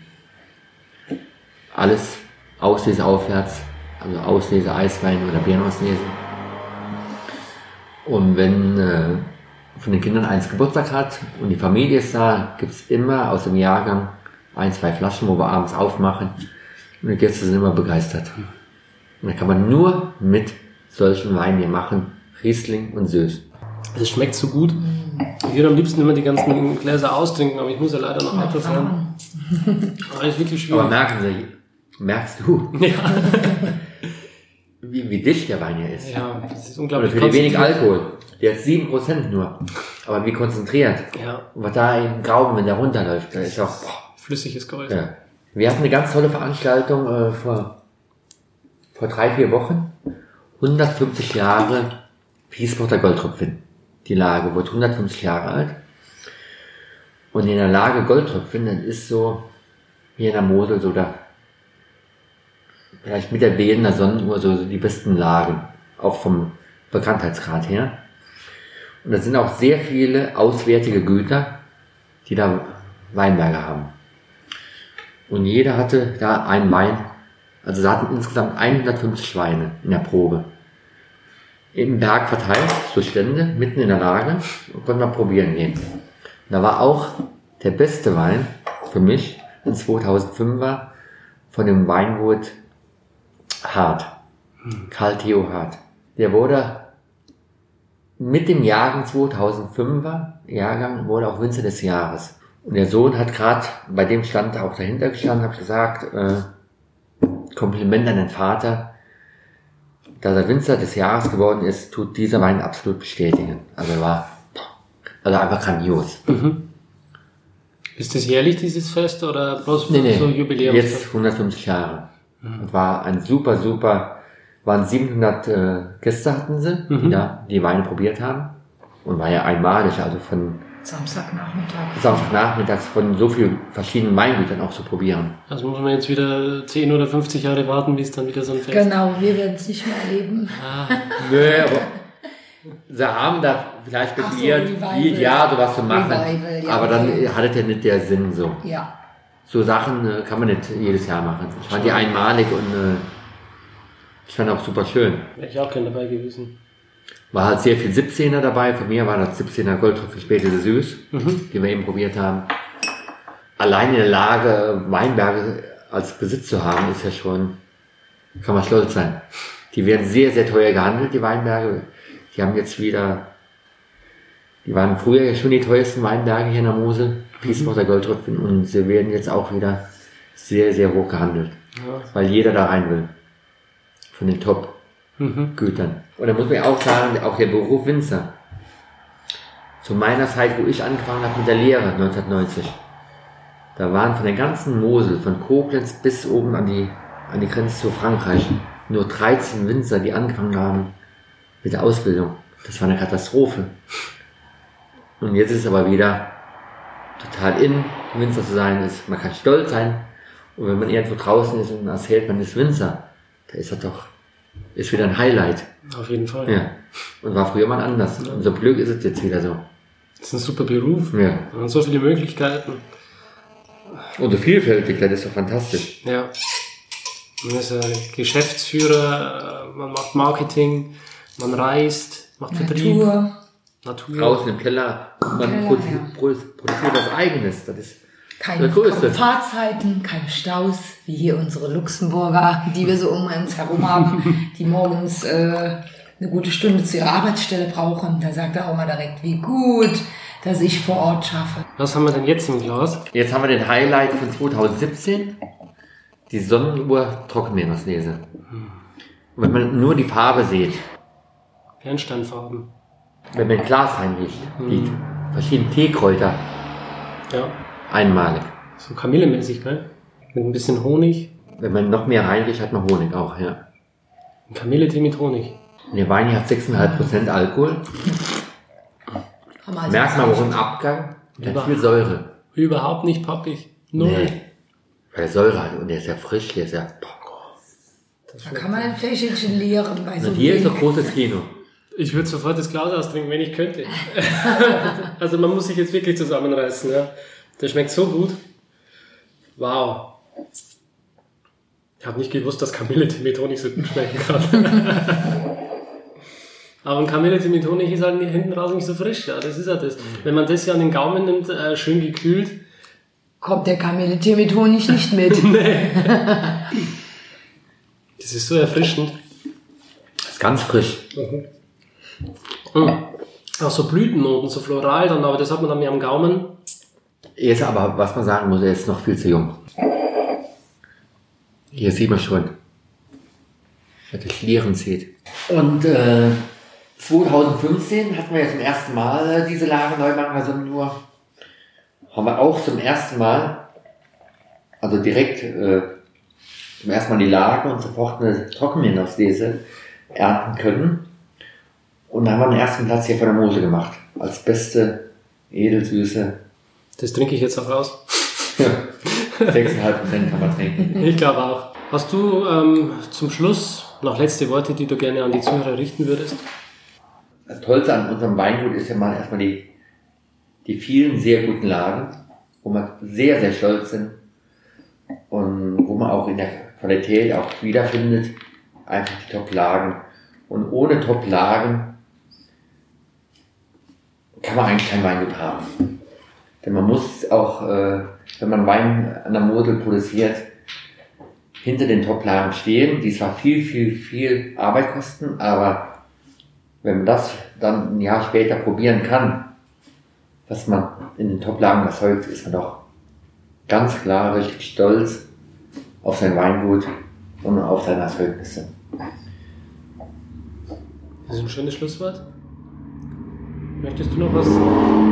Alles Auslese aufwärts, also Auslese Eiswein oder Beerenauslese. Und wenn äh, von den Kindern eins Geburtstag hat und die Familie ist da, gibt's immer aus dem Jahrgang ein, zwei Flaschen, wo wir abends aufmachen. Und die Gäste sind immer begeistert. Und da kann man nur mit solchen Weinen hier machen, Riesling und Süß. Das schmeckt so gut. Ich würde am liebsten immer die ganzen Gläser austrinken, aber ich muss ja leider noch Auto fahren. Aber das ist wirklich Aber schwierig. merken Sie, merkst du, Ja, [laughs] wie, wie dicht der Wein hier ist? ja, das ist Oder unglaublich. für die wenig. Alkohol. Der hat 7% nur. Aber wie konzentriert. Ja, Und was da im Gaumen, wenn der runterläuft, da ist auch, boah, flüssiges Gold. ja. Wir hatten eine ganz tolle Veranstaltung äh, vor, vor drei, vier Wochen. 150 Jahre Piespotter Goldtröpfchen. Die Lage wurde 150 Jahre alt. Und in der Lage Goldtröpfchen, das ist so, hier in der Mosel, so da, vielleicht mit der Behlener Sonnenuhr, so, so die besten Lagen. Auch vom Bekanntheitsgrad her. Und das sind auch sehr viele auswärtige Güter, die da Weinberge haben. Und jeder hatte da einen Wein. Also sie hatten insgesamt 150 Weine in der Probe. Im Berg verteilt, so Stände, mitten in der Lage, und konnte man probieren gehen. Und da war auch der beste Wein für mich ein 2005er von dem Weingut Hart. Karl Theo Hart. Der wurde mit dem Jahrgang 2005er Jahrgang wurde auch Winzer des Jahres. Und der Sohn hat gerade, bei dem stand auch dahinter gestanden, hat gesagt, äh, Kompliment an den Vater, dass er Winzer des Jahres geworden ist, tut dieser Wein absolut bestätigen. Also er war, also einfach grandios. Ist das jährlich, dieses Fest, oder bloß Nee, nee, so Jubiläum? jetzt 150 Jahre. Und war ein super, super, waren 700 äh, Gäste hatten sie, die da die Weine probiert haben. Und war ja einmalig, also von Samstagnachmittag. Samstagnachmittags von so vielen verschiedenen Weingütern auch zu probieren. Also muss man jetzt wieder 10 oder 50 Jahre warten, bis dann wieder so ein Fest Genau, wir werden es nicht mehr erleben. Nö, aber sie haben da vielleicht so, probiert, wie, ja, sowas zu machen. Revival, ja, aber dann okay. hat es ja nicht der Sinn so. Ja. So Sachen äh, kann man nicht jedes Jahr machen. Ich fand die einmalig und äh, ich fand auch super schön. Wäre ich auch gern dabei gewesen. War halt sehr viel 17er dabei. Von mir war das 17er Goldtrüffel späteste süß, die wir eben probiert haben. Allein in der Lage, Weinberge als Besitz zu haben, ist ja schon, kann man stolz sein. Die werden sehr, sehr teuer gehandelt, die Weinberge. Die haben jetzt wieder, die waren früher ja schon die teuersten Weinberge hier in der Mosel, Piesbacher Goldtröpfchen, und sie werden jetzt auch wieder sehr, sehr hoch gehandelt. Ja. Weil jeder da rein will. Von den Top-Gütern. Und da muss man ja auch sagen, auch der Beruf Winzer. Zu meiner Zeit, wo ich angefangen habe mit der Lehre, 1990, da waren von der ganzen Mosel, von Koblenz bis oben an die, an die Grenze zu Frankreich, nur 13 Winzer, die angefangen haben mit der Ausbildung. Das war eine Katastrophe. Und jetzt ist es aber wieder total in, Winzer zu sein. Ist, man kann stolz sein. Und wenn man irgendwo draußen ist und erzählt, man ist Winzer, da ist das doch, ist wieder ein Highlight. Auf jeden Fall. Ja. Und war früher mal anders. Und so Glück ist es jetzt wieder so. Das ist ein super Beruf. Ja. Und so viele Möglichkeiten. Und so vielfältig, das ist doch fantastisch. Ja. Man ist Geschäftsführer, man macht Marketing, man reist, macht Vertrieb, Natur. Draußen im Keller, man Keller, produ ja. produ- produziert was Eigenes. Das ist keine Das Größte. Fahrzeiten, keine Staus, wie hier unsere Luxemburger, die wir so um uns herum haben, die morgens äh, eine gute Stunde zu ihrer Arbeitsstelle brauchen. Da sagt er auch mal direkt, wie gut, dass ich vor Ort schaffe. Was haben wir denn jetzt im Glas? Jetzt haben wir den Highlight von 2017. Die Sonnenuhr Trockenmeernussnese. Und wenn man nur die Farbe sieht, Bernsteinfarben. Wenn man ein Glas reinlegt, liegt, verschiedene Teekräuter, Ja. einmalig. So kamillemäßig, gell? Mit ein bisschen Honig. wenn man noch mehr reinriecht, hat man Honig auch, ja. Kamilletee mit Honig. Und der Wein hier hat 6,5% Alkohol. Also Merkt man auch im Abgang, der hat viel Säure. Überhaupt nicht pappig. Null. Nee. Weil der Säure hat und der ist ja frisch, der ist ja. Boah. Da kann man ein Fläschchen leeren bei so Und hier ist doch großes Kino. Ich würde sofort das Glas austrinken, wenn ich könnte. [laughs] also man muss sich jetzt wirklich zusammenreißen. Ja. Der schmeckt so gut. Wow. Ich habe nicht gewusst, dass Kamilletee mit Honig so gut schmecken kann. [laughs] Aber ein Kamilletee mit Honig ist halt hinten raus nicht so frisch. Ja, das ist ja das. Wenn man das ja an den Gaumen nimmt, äh, schön gekühlt, Kommt der Kamilletee mit Honig nicht mit. [laughs] das ist so erfrischend. Das ist ganz frisch. Mhm. Auch so Blütennoten, so floral dann, aber das hat man dann mehr am Gaumen. Er ist aber, was man sagen muss, er ist noch viel zu jung. Hier sieht man schon, dass die Schlieren zieht. Und äh, 2015 hatten wir ja zum ersten Mal äh, diese Lage neu machen, also nur haben wir auch zum ersten Mal, also direkt äh, zum ersten Mal die Lage und sofort eine Trockenmeerauslese ernten können. Und da haben wir den ersten Platz hier von der Mose gemacht. Als beste edelsüße Das trinke ich jetzt auch aus. 6,5% [laughs] kann man trinken. Ich glaube auch. Hast du ähm, zum Schluss noch letzte Worte, die du gerne an die Zuhörer richten würdest? Das Tollste an unserem Weingut ist ja mal erstmal die, die vielen sehr guten Lagen, wo wir sehr, sehr stolz sind und wo man auch in der Qualität auch wiederfindet, einfach die Top-Lagen. Und ohne Top-Lagen kann man eigentlich kein Weingut haben. Denn man muss auch, äh, wenn man Wein an der Mosel produziert, hinter den Top-Lagen stehen, die zwar viel, viel, viel Arbeit kosten, aber wenn man das dann ein Jahr später probieren kann, was man in den Top-Lagen erzeugt, ist man doch ganz klar richtig stolz auf sein Weingut und auf seine Erzeugnisse. Das ist ein schönes Schlusswort. Möchtest du noch was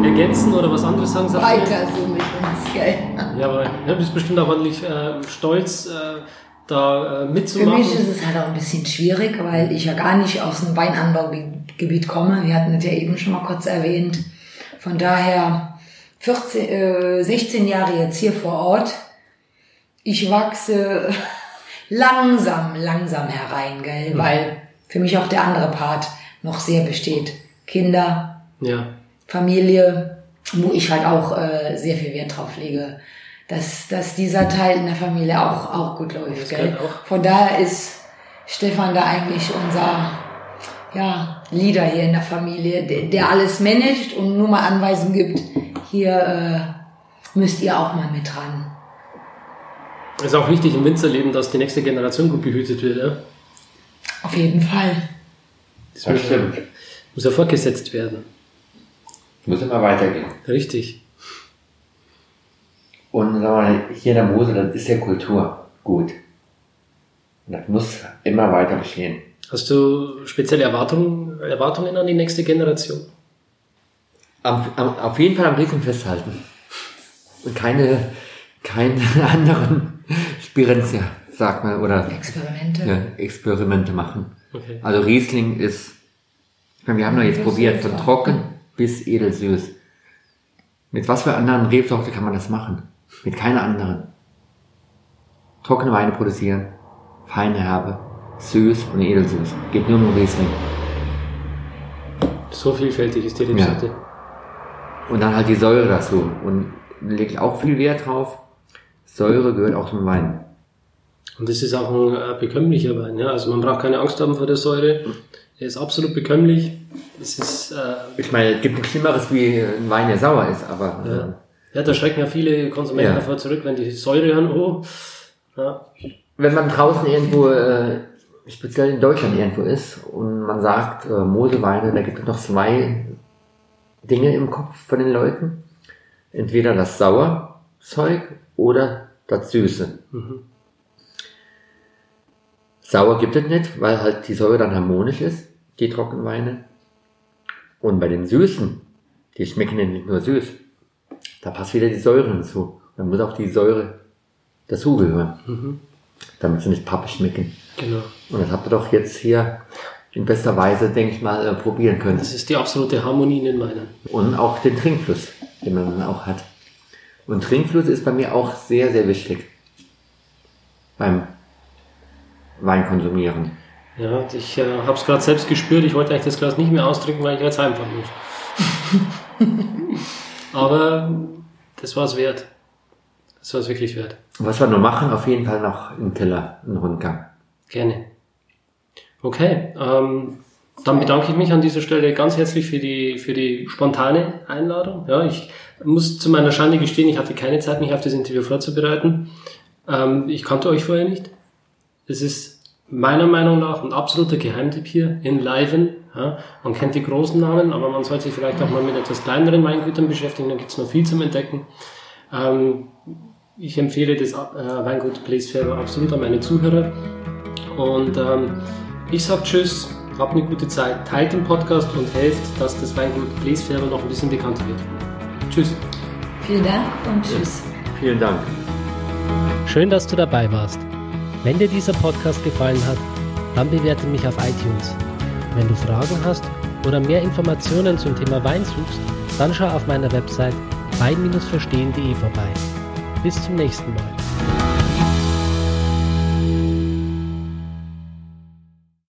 ergänzen oder was anderes sagen? Sabine? Weiter so mit uns, gell? Ja, du bist bestimmt auch ordentlich äh, stolz, äh, da äh, Für mitzumachen. mich ist es halt auch ein bisschen schwierig, weil ich ja gar nicht aus dem Weinanbaugebiet komme. Wir hatten das ja eben schon mal kurz erwähnt. Von daher 14, äh, 16 Jahre jetzt hier vor Ort. Ich wachse [laughs] langsam, langsam herein, gell? Weil für mich auch der andere Part noch sehr besteht. Kinder, ja. Familie, wo ich halt auch äh, sehr viel Wert drauf lege, dass, dass dieser Teil in der Familie auch, auch gut läuft. Gell? auch. Von daher ist Stefan da eigentlich unser ja, Leader hier in der Familie, der, der alles managt und nur mal Anweisungen gibt, hier äh, müsst ihr auch mal mit dran. Es ist auch wichtig im Winzerleben, dass die nächste Generation gut behütet wird. Ja? Auf jeden Fall. Das Das muss, stimmt. muss ja fortgesetzt werden. Muss immer weitergehen. Richtig. Und sagen wir mal, hier in der Mosel, das ist ja Kultur gut. Und das muss immer weiter bestehen. Hast du spezielle Erwartungen, Erwartungen an die nächste Generation? Am, am, auf jeden Fall am Riesen festhalten. Und keine, keine [laughs] anderen Spirenzia, sag mal, oder Experimente. ja, Experimente machen. Okay. Also Riesling ist, ich meine, wir haben doch jetzt probiert, ist von trocken bis edelsüß. Mit was für anderen Rebsorte kann man das machen? Mit keiner anderen. Trockene Weine produzieren, feine Herbe, süß und edelsüß. Geht nur um Riesling. So vielfältig ist die Rebsorte. Und dann halt die Säure dazu. Und lege ich auch viel Wert drauf. Säure gehört auch zum Wein. Und das ist auch ein äh, bekömmlicher Wein. Ja? Also man braucht keine Angst haben vor der Säure. Er ist absolut bekömmlich. Es ist, äh, Ich meine, es gibt nichts Schlimmeres wie ein Wein, der sauer ist, aber äh, ja, da schrecken ja viele Konsumenten Ja. davor zurück, wenn die Säure hören, oh, ja, wenn man draußen irgendwo, äh, speziell in Deutschland irgendwo ist und man sagt, äh, Moselweine, da gibt es noch zwei Dinge im Kopf von den Leuten. Entweder das Sauerzeug oder das Süße. Sauer gibt es nicht, weil halt die Säure dann harmonisch ist, die Trockenweine. Und bei den Süßen, die schmecken ja nicht nur süß, da passt wieder die Säure hinzu. Da muss auch die Säure dazugehören. damit sie nicht pappig schmecken. Genau. Und das habt ihr doch jetzt hier in bester Weise, denke ich mal, äh, probieren können. Das ist die absolute Harmonie in den Weinen. Und auch den Trinkfluss, den man dann auch hat. Und Trinkfluss ist bei mir auch sehr, sehr wichtig. Beim Weinkonsumieren. Ja, ich äh, habe es gerade selbst gespürt. Ich wollte eigentlich das Glas nicht mehr ausdrücken, weil ich jetzt heimfahren muss. [laughs] Aber das war es wert. Das war es wirklich wert. Was wir nur machen, auf jeden Fall noch im Keller einen Rundgang. Gerne. Okay, ähm, dann bedanke ich mich an dieser Stelle ganz herzlich für die, für die spontane Einladung. Ja, ich muss zu meiner Schande gestehen, ich hatte keine Zeit, mich auf das Interview vorzubereiten. Ähm, ich kannte euch vorher nicht. Es ist meiner Meinung nach ein absoluter Geheimtipp hier in Leiven. Ja, man kennt die großen Namen, aber man sollte sich vielleicht auch mal mit etwas kleineren Weingütern beschäftigen, dann gibt es noch viel zum Entdecken. Ähm, ich empfehle das äh, Weingut Bläsfärber absolut an meine Zuhörer. Und ähm, ich sage Tschüss, habt eine gute Zeit, teilt den Podcast und helft, dass das Weingut Bläsfärber noch ein bisschen bekannter wird. Tschüss. Vielen Dank und tschüss. Vielen Dank. Schön, dass du dabei warst. Wenn dir dieser Podcast gefallen hat, dann bewerte mich auf iTunes. Wenn du Fragen hast oder mehr Informationen zum Thema Wein suchst, dann schau auf meiner Website wein-verstehen.de vorbei. Bis zum nächsten Mal.